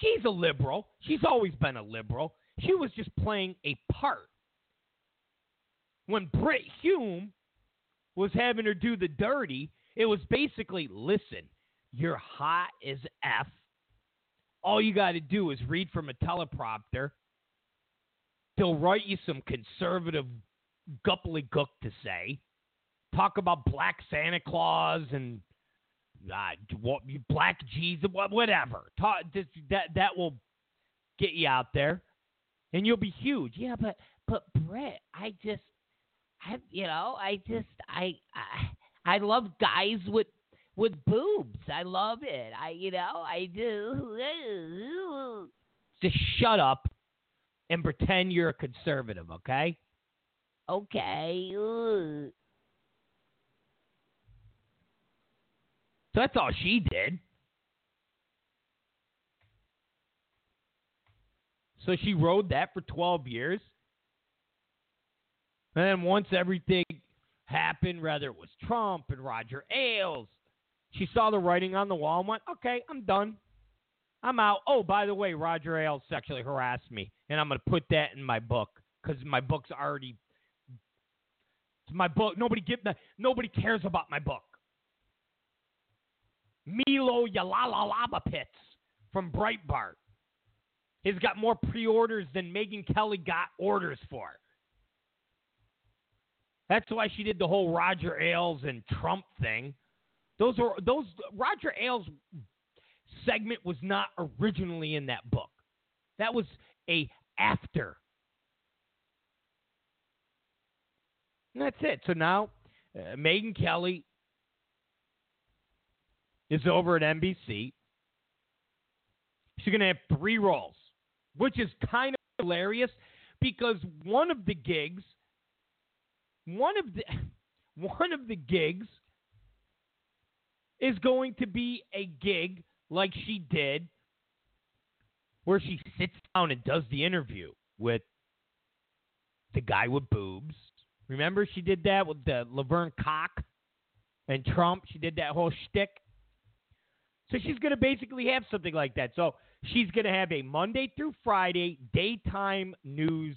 she's a liberal. She's always been a liberal. She was just playing a part. When Brit Hume was having her do the dirty, it was basically, "Listen, you're hot as f. All you got to do is read from a teleprompter." They'll write you some conservative gook to say. Talk about Black Santa Claus and uh, Black Jesus, whatever. Talk, that that will get you out there, and you'll be huge. Yeah, but but Brit, I just, I you know, I just I I, I love guys with with boobs. I love it. I you know I do. Just shut up and pretend you're a conservative, okay? Okay. So that's all she did. So she rode that for 12 years. And then once everything happened, whether it was Trump and Roger Ailes, she saw the writing on the wall and went, okay, I'm done. I'm out. Oh, by the way, Roger Ailes sexually harassed me, and I'm going to put that in my book because my book's already. It's my book. Nobody give nobody cares about my book. Milo Yalalalaba Pits from Breitbart. He's got more pre-orders than Megyn Kelly got orders for. That's why she did the whole Roger Ailes and Trump thing. Those are those Roger Ailes segment was not originally in that book. That was a after. And that's it. So now uh, Megyn Kelly is over at NBC. She's going to have three roles, which is kind of hilarious because one of the gigs, one of the one of the gigs is going to be a gig like she did, where she sits down and does the interview with the guy with boobs. Remember, she did that with the Laverne Cock and Trump. She did that whole shtick. So she's going to basically have something like that. So she's going to have a Monday through Friday daytime news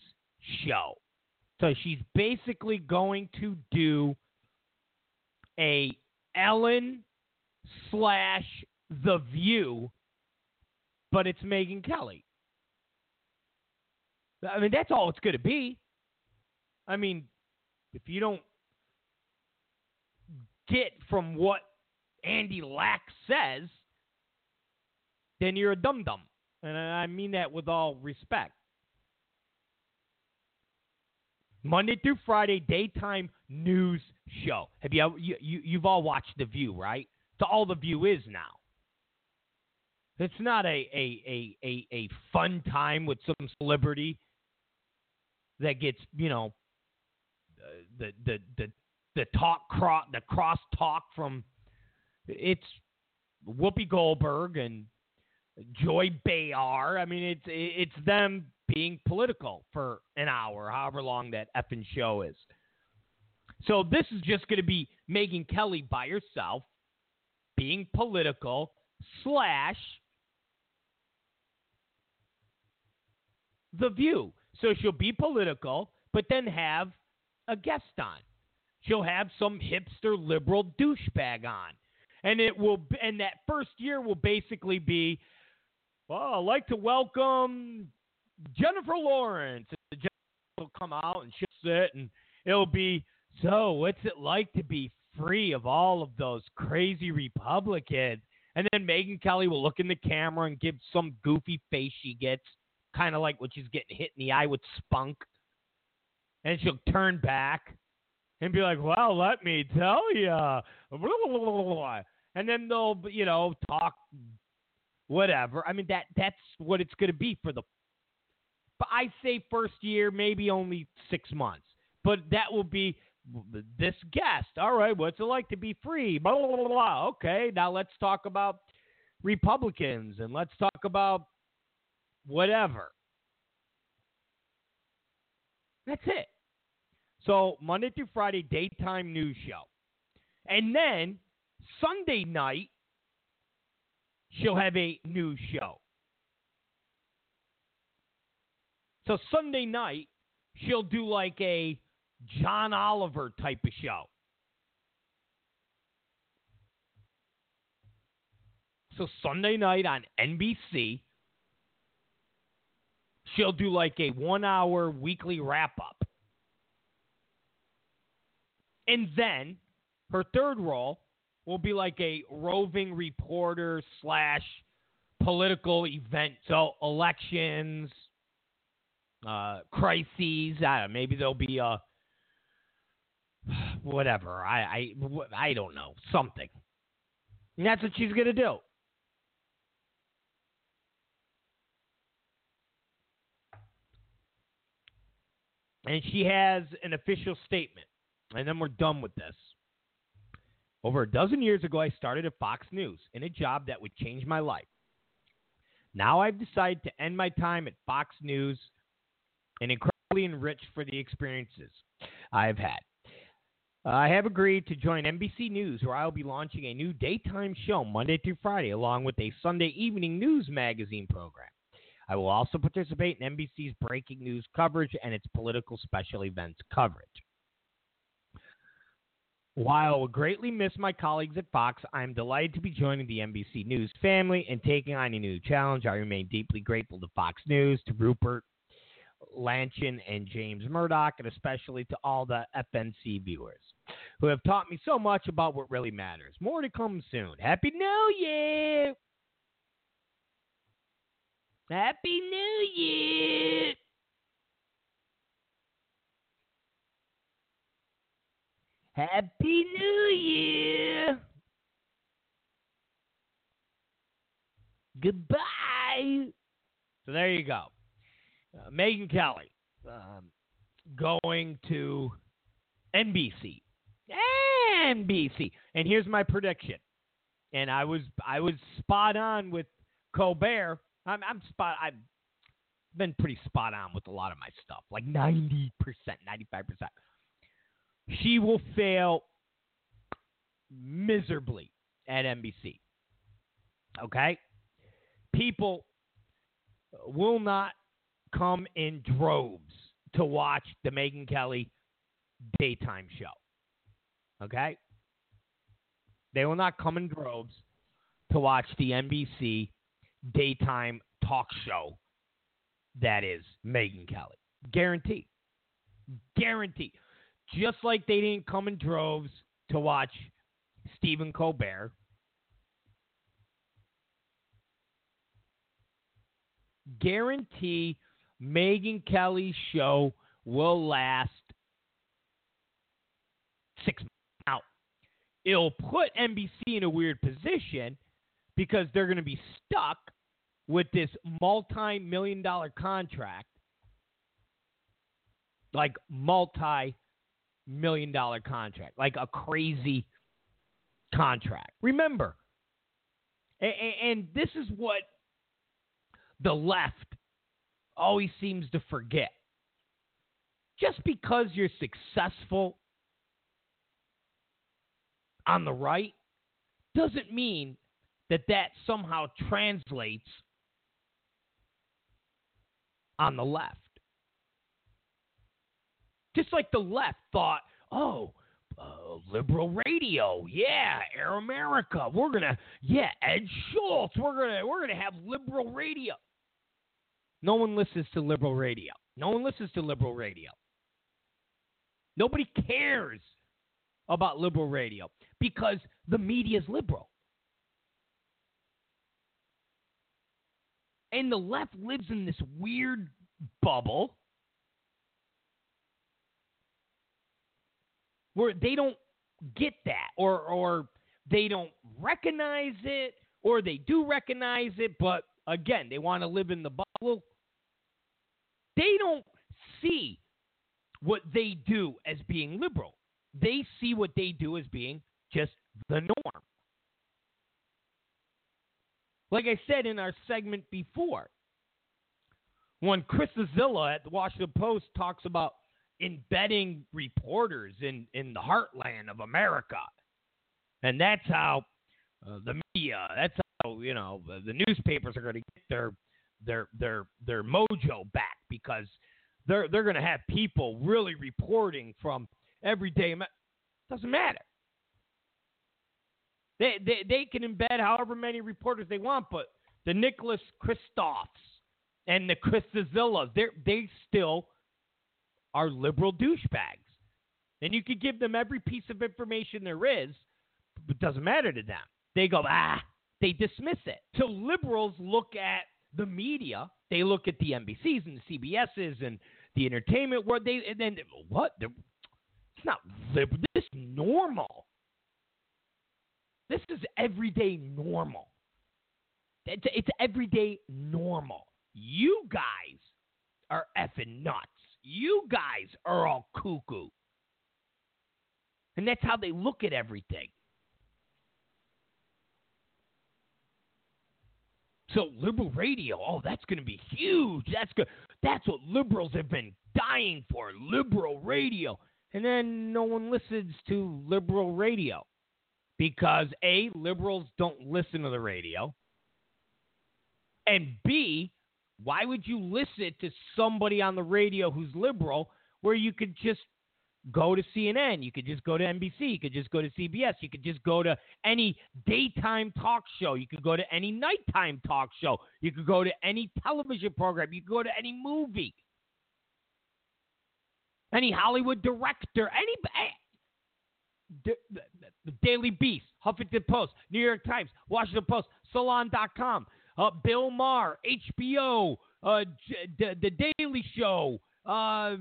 show. So she's basically going to do a Ellen slash the View, but it's Megyn Kelly. I mean, that's all it's going to be. I mean, if you don't get from what Andy Lack says, then you're a dum dum. And I mean that with all respect. Monday through Friday daytime news show. Have you, you, you you've all watched The View, right? To all The View is now. It's not a, a, a, a, a fun time with some celebrity that gets, you know, the the the the talk cross the cross talk from it's Whoopi Goldberg and Joy Behar. I mean, it's it's them being political for an hour, however long that effing show is. So this is just going to be Megyn Kelly by herself, being political slash The View. So she'll be political, but then have a guest on. She'll have some hipster liberal douchebag on. And it will and that first year will basically be well, I'd like to welcome Jennifer Lawrence. Jennifer will come out and she'll sit and it'll be so what's it like to be free of all of those crazy Republicans? And then Megyn Kelly will look in the camera and give some goofy face she gets, kind of like when she's getting hit in the eye with spunk. And she'll turn back and be like, well, let me tell you. And then they'll, you know, talk whatever. I mean, that that's what it's going to be for the. But I say first year, maybe only six months. But that will be this guest. All right, what's it like to be free? Blah, blah, blah, blah. Okay, now let's talk about Republicans and let's talk about whatever. That's it. So Monday through Friday, daytime news show. And then Sunday night, she'll have a news show. So Sunday night, she'll do like a John Oliver type of show. So Sunday night on NBC, she'll do like a one hour weekly wrap up. And then her third role will be like a roving reporter slash political event. So elections, uh, crises. I don't maybe there'll be a whatever. I I I don't know something. And that's what she's gonna do. And she has an official statement and then we're done with this. Over a dozen years ago, I started at Fox News in a job that would change my life. Now I've decided to end my time at Fox News and incredibly enriched for the experiences I've had. I have agreed to join NBC News, where I'll be launching a new daytime show Monday through Friday, along with a Sunday evening news magazine program. I will also participate in NBC's breaking news coverage and its political special events coverage. While I will greatly miss my colleagues at Fox, I am delighted to be joining the NBC News family and taking on a new challenge. I remain deeply grateful to Fox News, to Rupert Lachlan, and James Murdoch, and especially to all the FNC viewers who have taught me so much about what really matters. More to come soon. Happy New Year! Happy New Year! Happy New Year. Goodbye. So there you go. Uh, Megyn Kelly um, going to NBC. NBC. And here's my prediction. And I was I was spot on with Colbert. I'm, I'm spot. I've been pretty spot on with a lot of my stuff, like ninety percent, ninety five percent she will fail miserably at NBC. Okay? People will not come in droves to watch the Megyn Kelly daytime show. Okay? They will not come in droves to watch the NBC daytime talk show that is Megyn Kelly. Guarantee. Guarantee just like they didn't come in droves to watch Stephen Colbert. Guarantee Megyn Kelly's show will last six months. Now, it'll put NBC in a weird position because they're going to be stuck with this multi million dollar contract. Like multi million dollar contract, like a crazy contract. Remember, and, and this is what the left always seems to forget. Just because you're successful on the right doesn't mean that that somehow translates on the left. Just like the left thought, oh, uh, liberal radio, yeah, Air America, we're gonna, yeah, Ed Schultz, we're gonna, we're gonna have liberal radio. No one listens to liberal radio. No one listens to liberal radio. Nobody cares about liberal radio because the media is liberal. And the left lives in this weird bubble where they don't get that or or they don't recognize it or they do recognize it but again they want to live in the bubble they don't see what they do as being liberal they see what they do as being just the norm like i said in our segment before when chris Cillizza at the washington post talks about embedding reporters in, in the heartland of America. And that's how uh, the media, that's how, you know, the, the newspapers are going to get their, their, their, their mojo back because they're, they're going to have people really reporting from everyday. Doesn't matter. They, they, they can embed however many reporters they want, but the Nicholas Kristofs and the Chris Cillizza, they they still are liberal douchebags. And you could give them every piece of information there is, but it doesn't matter to them. They go, ah, they dismiss it. So liberals look at the media, they look at the NBCs and the CBSs and the entertainment world. They and then what? They're, it's not. This is normal. This is everyday normal. It's, it's everyday normal. You guys are effing nuts. You guys are all cuckoo. And that's how they look at everything. So liberal radio, oh, that's going to be huge. That's good. That's what liberals have been dying for, liberal radio. And then no one listens to liberal radio because A, liberals don't listen to the radio. And B, why would you listen to somebody on the radio who's liberal where you could just go to CNN, you could just go to NBC, you could just go to CBS, you could just go to any daytime talk show, you could go to any nighttime talk show, you could go to any television program, you could go to any movie, any Hollywood director, any. The, the, Daily Beast, Huffington Post, New York Times, Washington Post, Salon.com, uh, Bill Maher, HBO, uh, the, the Daily Show, uh,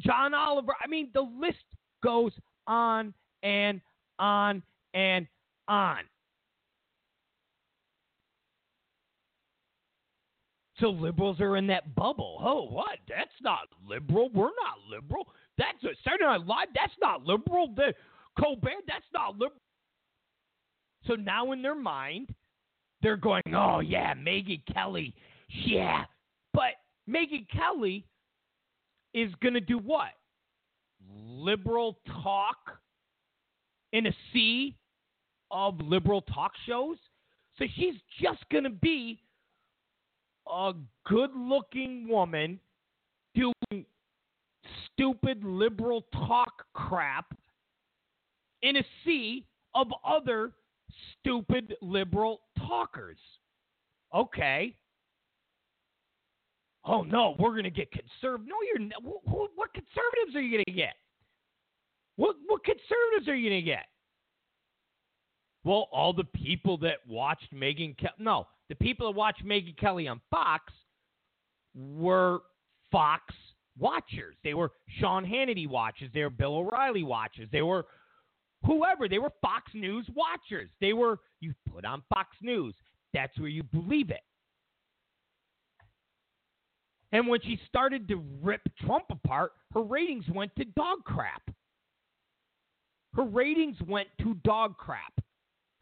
John Oliver. I mean, the list goes on and on and on. So liberals are in that bubble. Oh, what? That's not liberal. We're not liberal. That's a Saturday Night Live. That's not liberal. The Colbert. That's not liberal. So now in their mind, they're going, oh, yeah, Megyn Kelly. Yeah. But Megyn Kelly is going to do what? Liberal talk in a sea of liberal talk shows? So she's just going to be a good looking woman doing stupid liberal talk crap in a sea of other stupid liberal talkers. Okay. Oh no, we're going to get conservative. No, you're not. What, what conservatives are you going to get? What what conservatives are you going to get? Well, all the people that watched Megyn Kelly. No, the people that watched Megyn Kelly on Fox were Fox watchers. They were Sean Hannity watchers. They were Bill O'Reilly watchers. They were whoever. They were Fox News watchers. They were, you put on Fox News. That's where you believe it. And when she started to rip Trump apart, her ratings went to dog crap. Her ratings went to dog crap.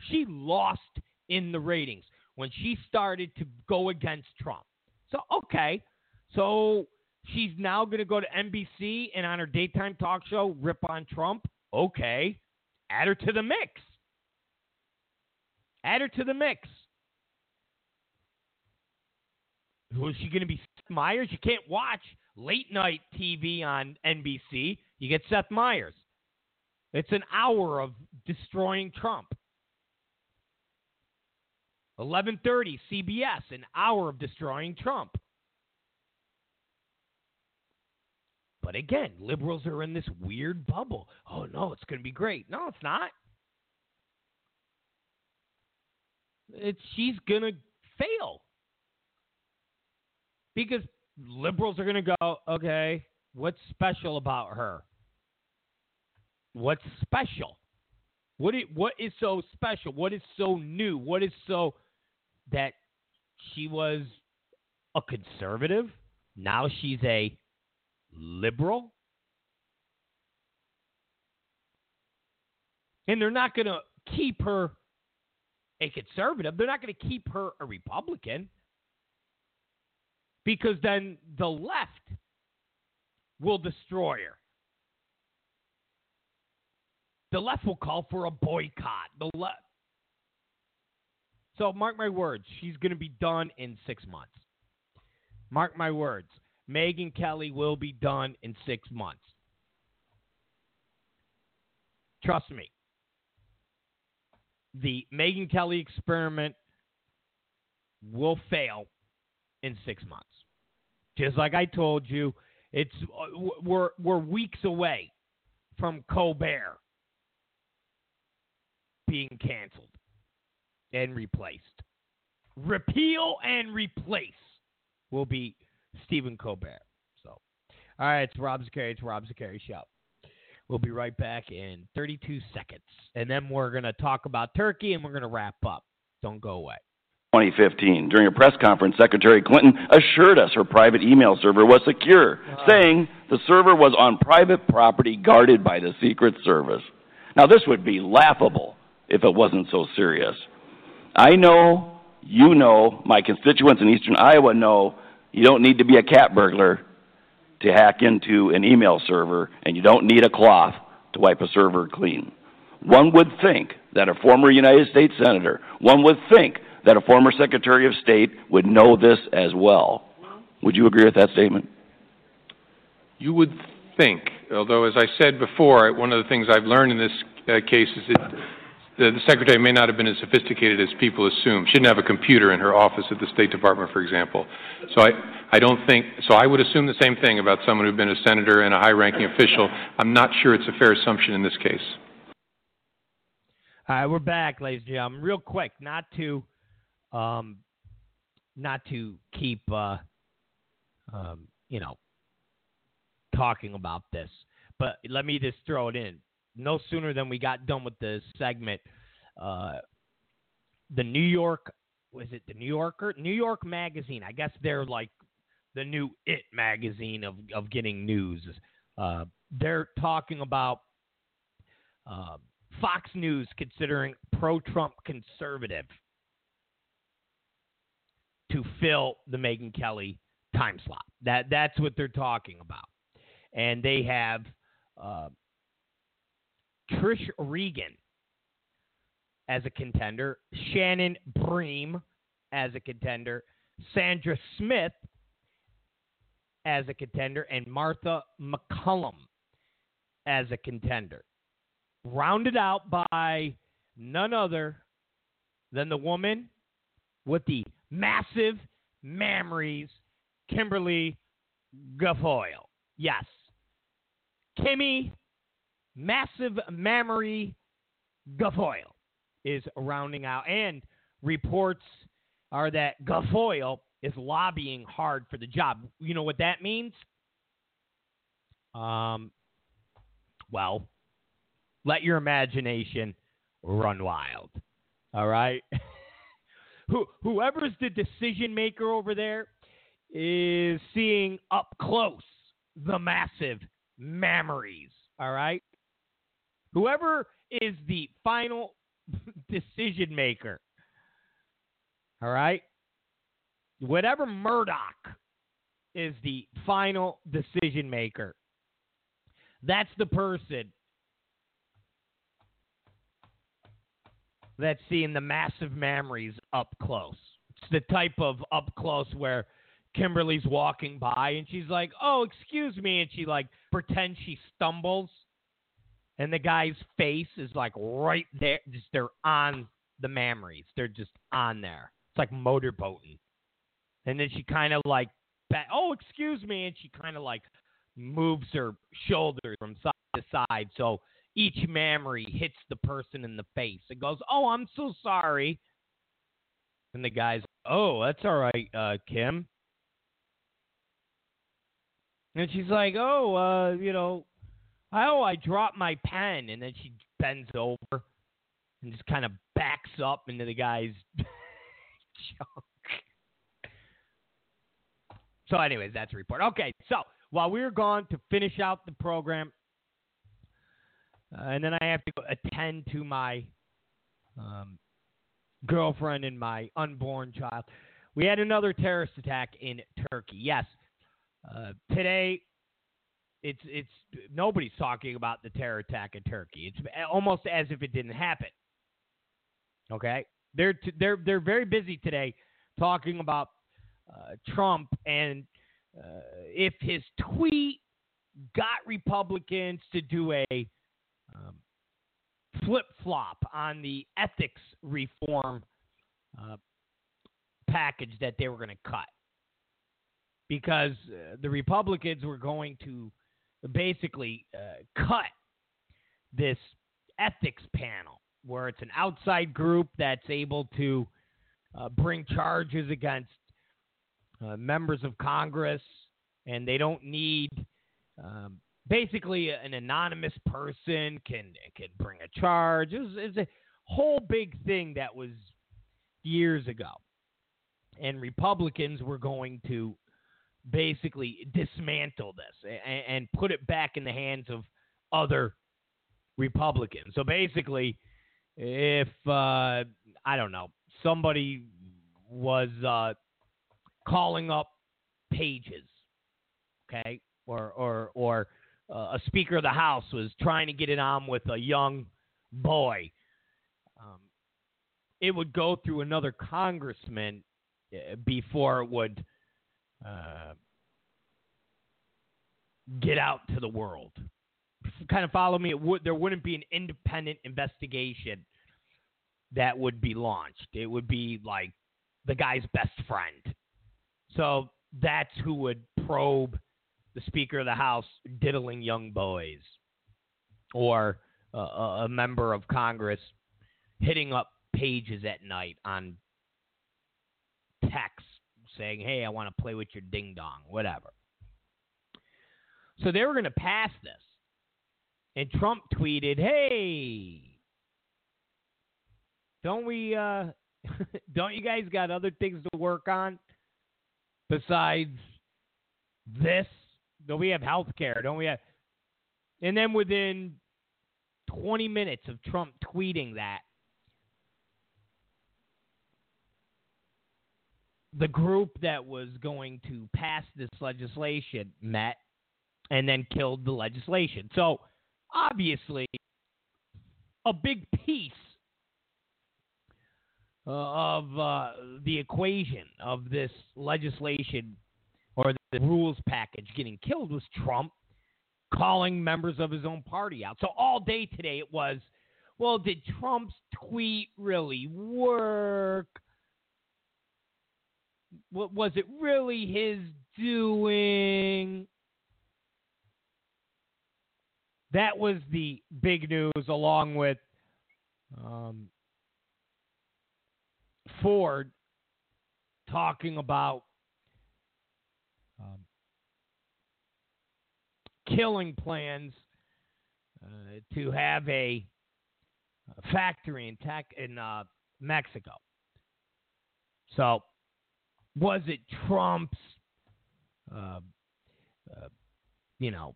She lost in the ratings when she started to go against Trump. So, okay. So she's now going to go to NBC and on her daytime talk show rip on Trump. Okay. Add her to the mix. Add her to the mix. Who is she going to be? Seth Meyers? You can't watch late night TV on NBC. You get Seth Meyers. It's an hour of destroying Trump. 11:30 CBS, an hour of destroying Trump. But again, liberals are in this weird bubble. Oh no, it's going to be great. No, it's not. It's she's going to fail. Because liberals are going to go, okay, what's special about her? What's special? What is, what is so special? What is so new? What is so that she was a conservative? Now she's a liberal? And they're not going to keep her a conservative. They're not going to keep her a Republican because then the left will destroy her. The left will call for a boycott. The left. So mark my words, she's going to be done in six months. Mark my words, Megyn Kelly will be done in six months. Trust me. The Megyn Kelly experiment will fail in six months. Just like I told you, it's uh, we're we're weeks away from Colbert being canceled and replaced. Repeal and replace will be Stephen Colbert. So, all right, it's Rob Zicari. It's Rob Zicari Show. We'll be right back in 32 seconds. And then we're going to talk about Turkey and we're going to wrap up. Don't go away. 2015. During a press conference, Secretary Clinton assured us her private email server was secure, saying the server was on private property guarded by the Secret Service. Now, this would be laughable if it wasn't so serious. I know, you know, my constituents in eastern Iowa know you don't need to be a cat burglar to hack into an email server, and you don't need a cloth to wipe a server clean. One would think that a former United States Senator, one would think that a former Secretary of State would know this as well. Would you agree with that statement? You would think, although, as I said before, one of the things I've learned in this uh, case is that the, the secretary may not have been as sophisticated as people assume. She didn't have a computer in her office at the State Department, for example. So I, I don't think, so I would assume the same thing about someone who'd been a senator and a high ranking official. I'm not sure it's a fair assumption in this case. All right, we're back, ladies and gentlemen. Real quick, not to, um, not to keep, uh, um, you know, talking about this, but let me just throw it in no sooner than we got done with the segment, uh, the New York was it the New Yorker? New York Magazine. I guess they're like the new It magazine of of getting news. Uh, they're talking about uh, Fox News considering pro-Trump conservative to fill the Megyn Kelly time slot. That that's what they're talking about, and they have uh, Trish Regan as a contender, Shannon Bream as a contender, Sandra Smith as a contender, and Martha MacCallum as a contender. Rounded out by none other than the woman with the massive mammaries, Kimberly Guilfoyle. Yes. Kimmy massive mammary Guilfoyle is rounding out, and reports are that Guilfoyle is lobbying hard for the job. You know what that means? Um, well, let your imagination run wild. All right. Who, whoever's the decision maker over there is seeing up close the massive mammaries. All right whoever is the final decision maker, all right, whatever Murdoch is the final decision maker, that's the person that's seeing the massive mammaries up close. It's the type of up close where Kimberly's walking by and she's like, "Oh, excuse me," and she like pretends she stumbles and the guy's face is like right there. Just they're on the mammaries. They're just on there. It's like motorboating. And then she kind of like, oh, excuse me, and she kind of like moves her shoulders from side to side, so each mammary hits the person in the face. It goes, oh, I'm so sorry. And the guy's, oh, that's all right, uh, Kim. And she's like, "Oh, uh, you know, oh, I dropped my pen," and then she bends over and just kind of backs up into the guy's junk. So, anyways, that's a report. Okay, so while we were gone to finish out the program, uh, and then I have to attend to my um, girlfriend and my unborn child. We had another terrorist attack in Turkey. Yes, uh, today it's it's nobody's talking about the terror attack in Turkey. It's almost as if it didn't happen. Okay, they're t- they're they're very busy today talking about uh, Trump and uh, if his tweet got Republicans to do a um, flip flop on the ethics reform uh, package that they were going to cut. Because uh, the Republicans were going to basically uh, cut this ethics panel, where it's an outside group that's able to uh, bring charges against uh, members of Congress, and they don't need um, basically an anonymous person can can bring a charge. It was, it was a whole big thing that was years ago, and Republicans were going to basically dismantle this and, and put it back in the hands of other Republicans. So basically, if uh, I don't know somebody was uh, calling up pages, okay, or or or uh, a Speaker of the House was trying to get it on with a young boy, um, it would go through another congressman uh, before it would uh, get out to the world. Kind of follow me. It would there wouldn't be an independent investigation that would be launched. It would be like the guy's best friend. So that's who would probe the Speaker of the House diddling young boys, or uh, a member of Congress hitting up pages at night on text saying, "Hey, I want to play with your ding dong," whatever. So they were going to pass this, and Trump tweeted, "Hey, don't we? Uh, don't you guys got other things to work on besides this?" Don't we have health care? Don't we have. And then within 20 minutes of Trump tweeting that, the group that was going to pass this legislation met and then killed the legislation. So, obviously, a big piece uh, of uh, the equation of this legislation or the rules package getting killed was Trump calling members of his own party out. So all day today it was, well, did Trump's tweet really work? What was it really his doing? That was the big news, along with um, Ford talking about killing plans uh, to have a factory in tech in uh, Mexico. So, was it Trump's, uh, uh, you know,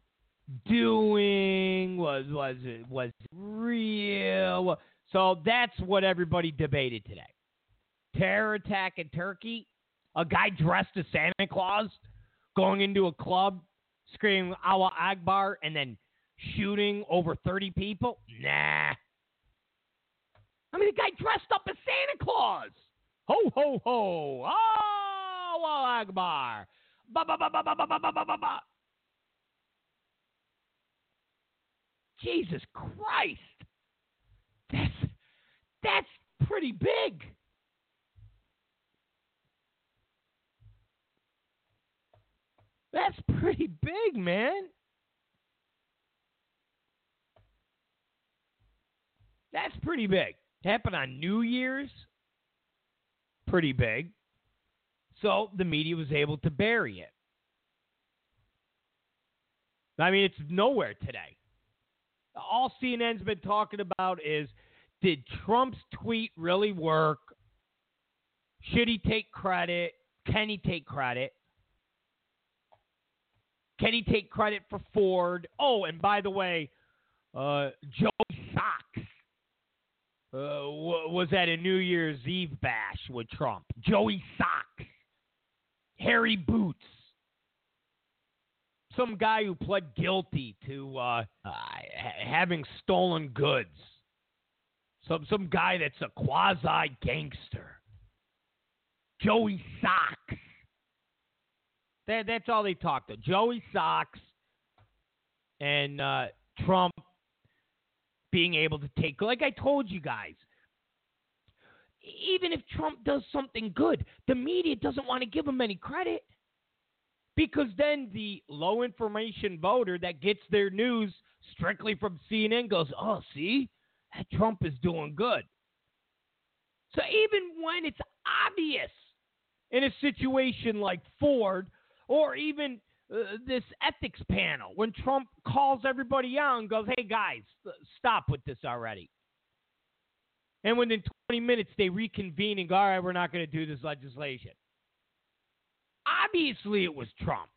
doing? Was was it was it real? So that's what everybody debated today. Terror attack in Turkey. A guy dressed as Santa Claus going into a club, screaming Allah Akbar, and then shooting over 30 people? Nah. I mean, the guy dressed up as Santa Claus. Ho, ho, ho. Allah Akbar. Ba, ba, ba, ba, ba, ba, ba, ba, ba, ba. Jesus Christ. That's, that's pretty big. That's pretty big, man. That's pretty big. Happened on New Year's. Pretty big. So the media was able to bury it. I mean, it's nowhere today. All CNN's been talking about is did Trump's tweet really work? Should he take credit? Can he take credit? Can he take credit for Ford? Oh, and by the way, uh, Joe Sox uh, was at a New Year's Eve bash with Trump. Joey Sox, Harry Boots, some guy who pled guilty to uh, uh, having stolen goods. Some some guy that's a quasi gangster. Joey Sox. That, that's all they talked to. Joey Sox and uh, Trump being able to take, like I told you guys, even if Trump does something good, the media doesn't want to give him any credit because then the low information voter that gets their news strictly from CNN goes, oh, see, that Trump is doing good. So even when it's obvious in a situation like Ford or even uh, this ethics panel when Trump calls everybody out and goes, hey guys, stop with this already. And within 20 minutes, they reconvene and go, all right, we're not going to do this legislation. Obviously, it was Trump.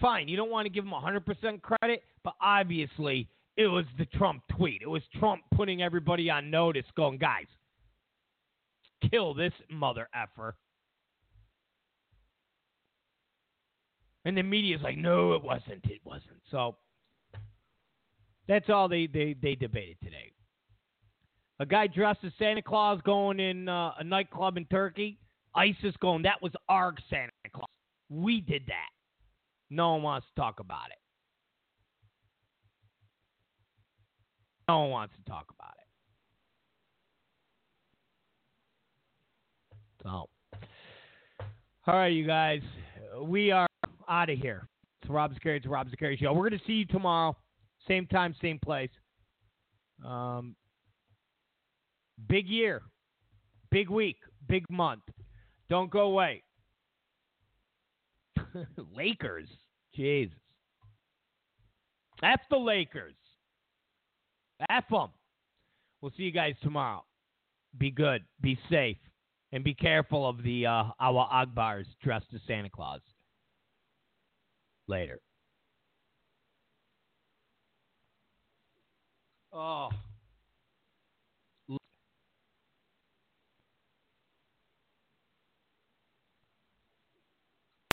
Fine, you don't want to give him 100% credit, but obviously, it was the Trump tweet. It was Trump putting everybody on notice, going, guys, kill this mother effer. And the media's like, no, it wasn't. It wasn't. So that's all they, they, they debated today. A guy dressed as Santa Claus going in uh, a nightclub in Turkey. ISIS going, that was our Santa Claus. We did that. No one wants to talk about it. No one wants to talk about it. So, all right, you guys, we are out of here. It's Rob Zicari. It's Rob Zicari Show. We're going to see you tomorrow. Same time, same place. Um, big year, big week, big month. Don't go away. Lakers. Jesus. F the Lakers. F them. We'll see you guys tomorrow. Be good. Be safe. And be careful of the uh, our Akbars dressed as Santa Claus later. Oh.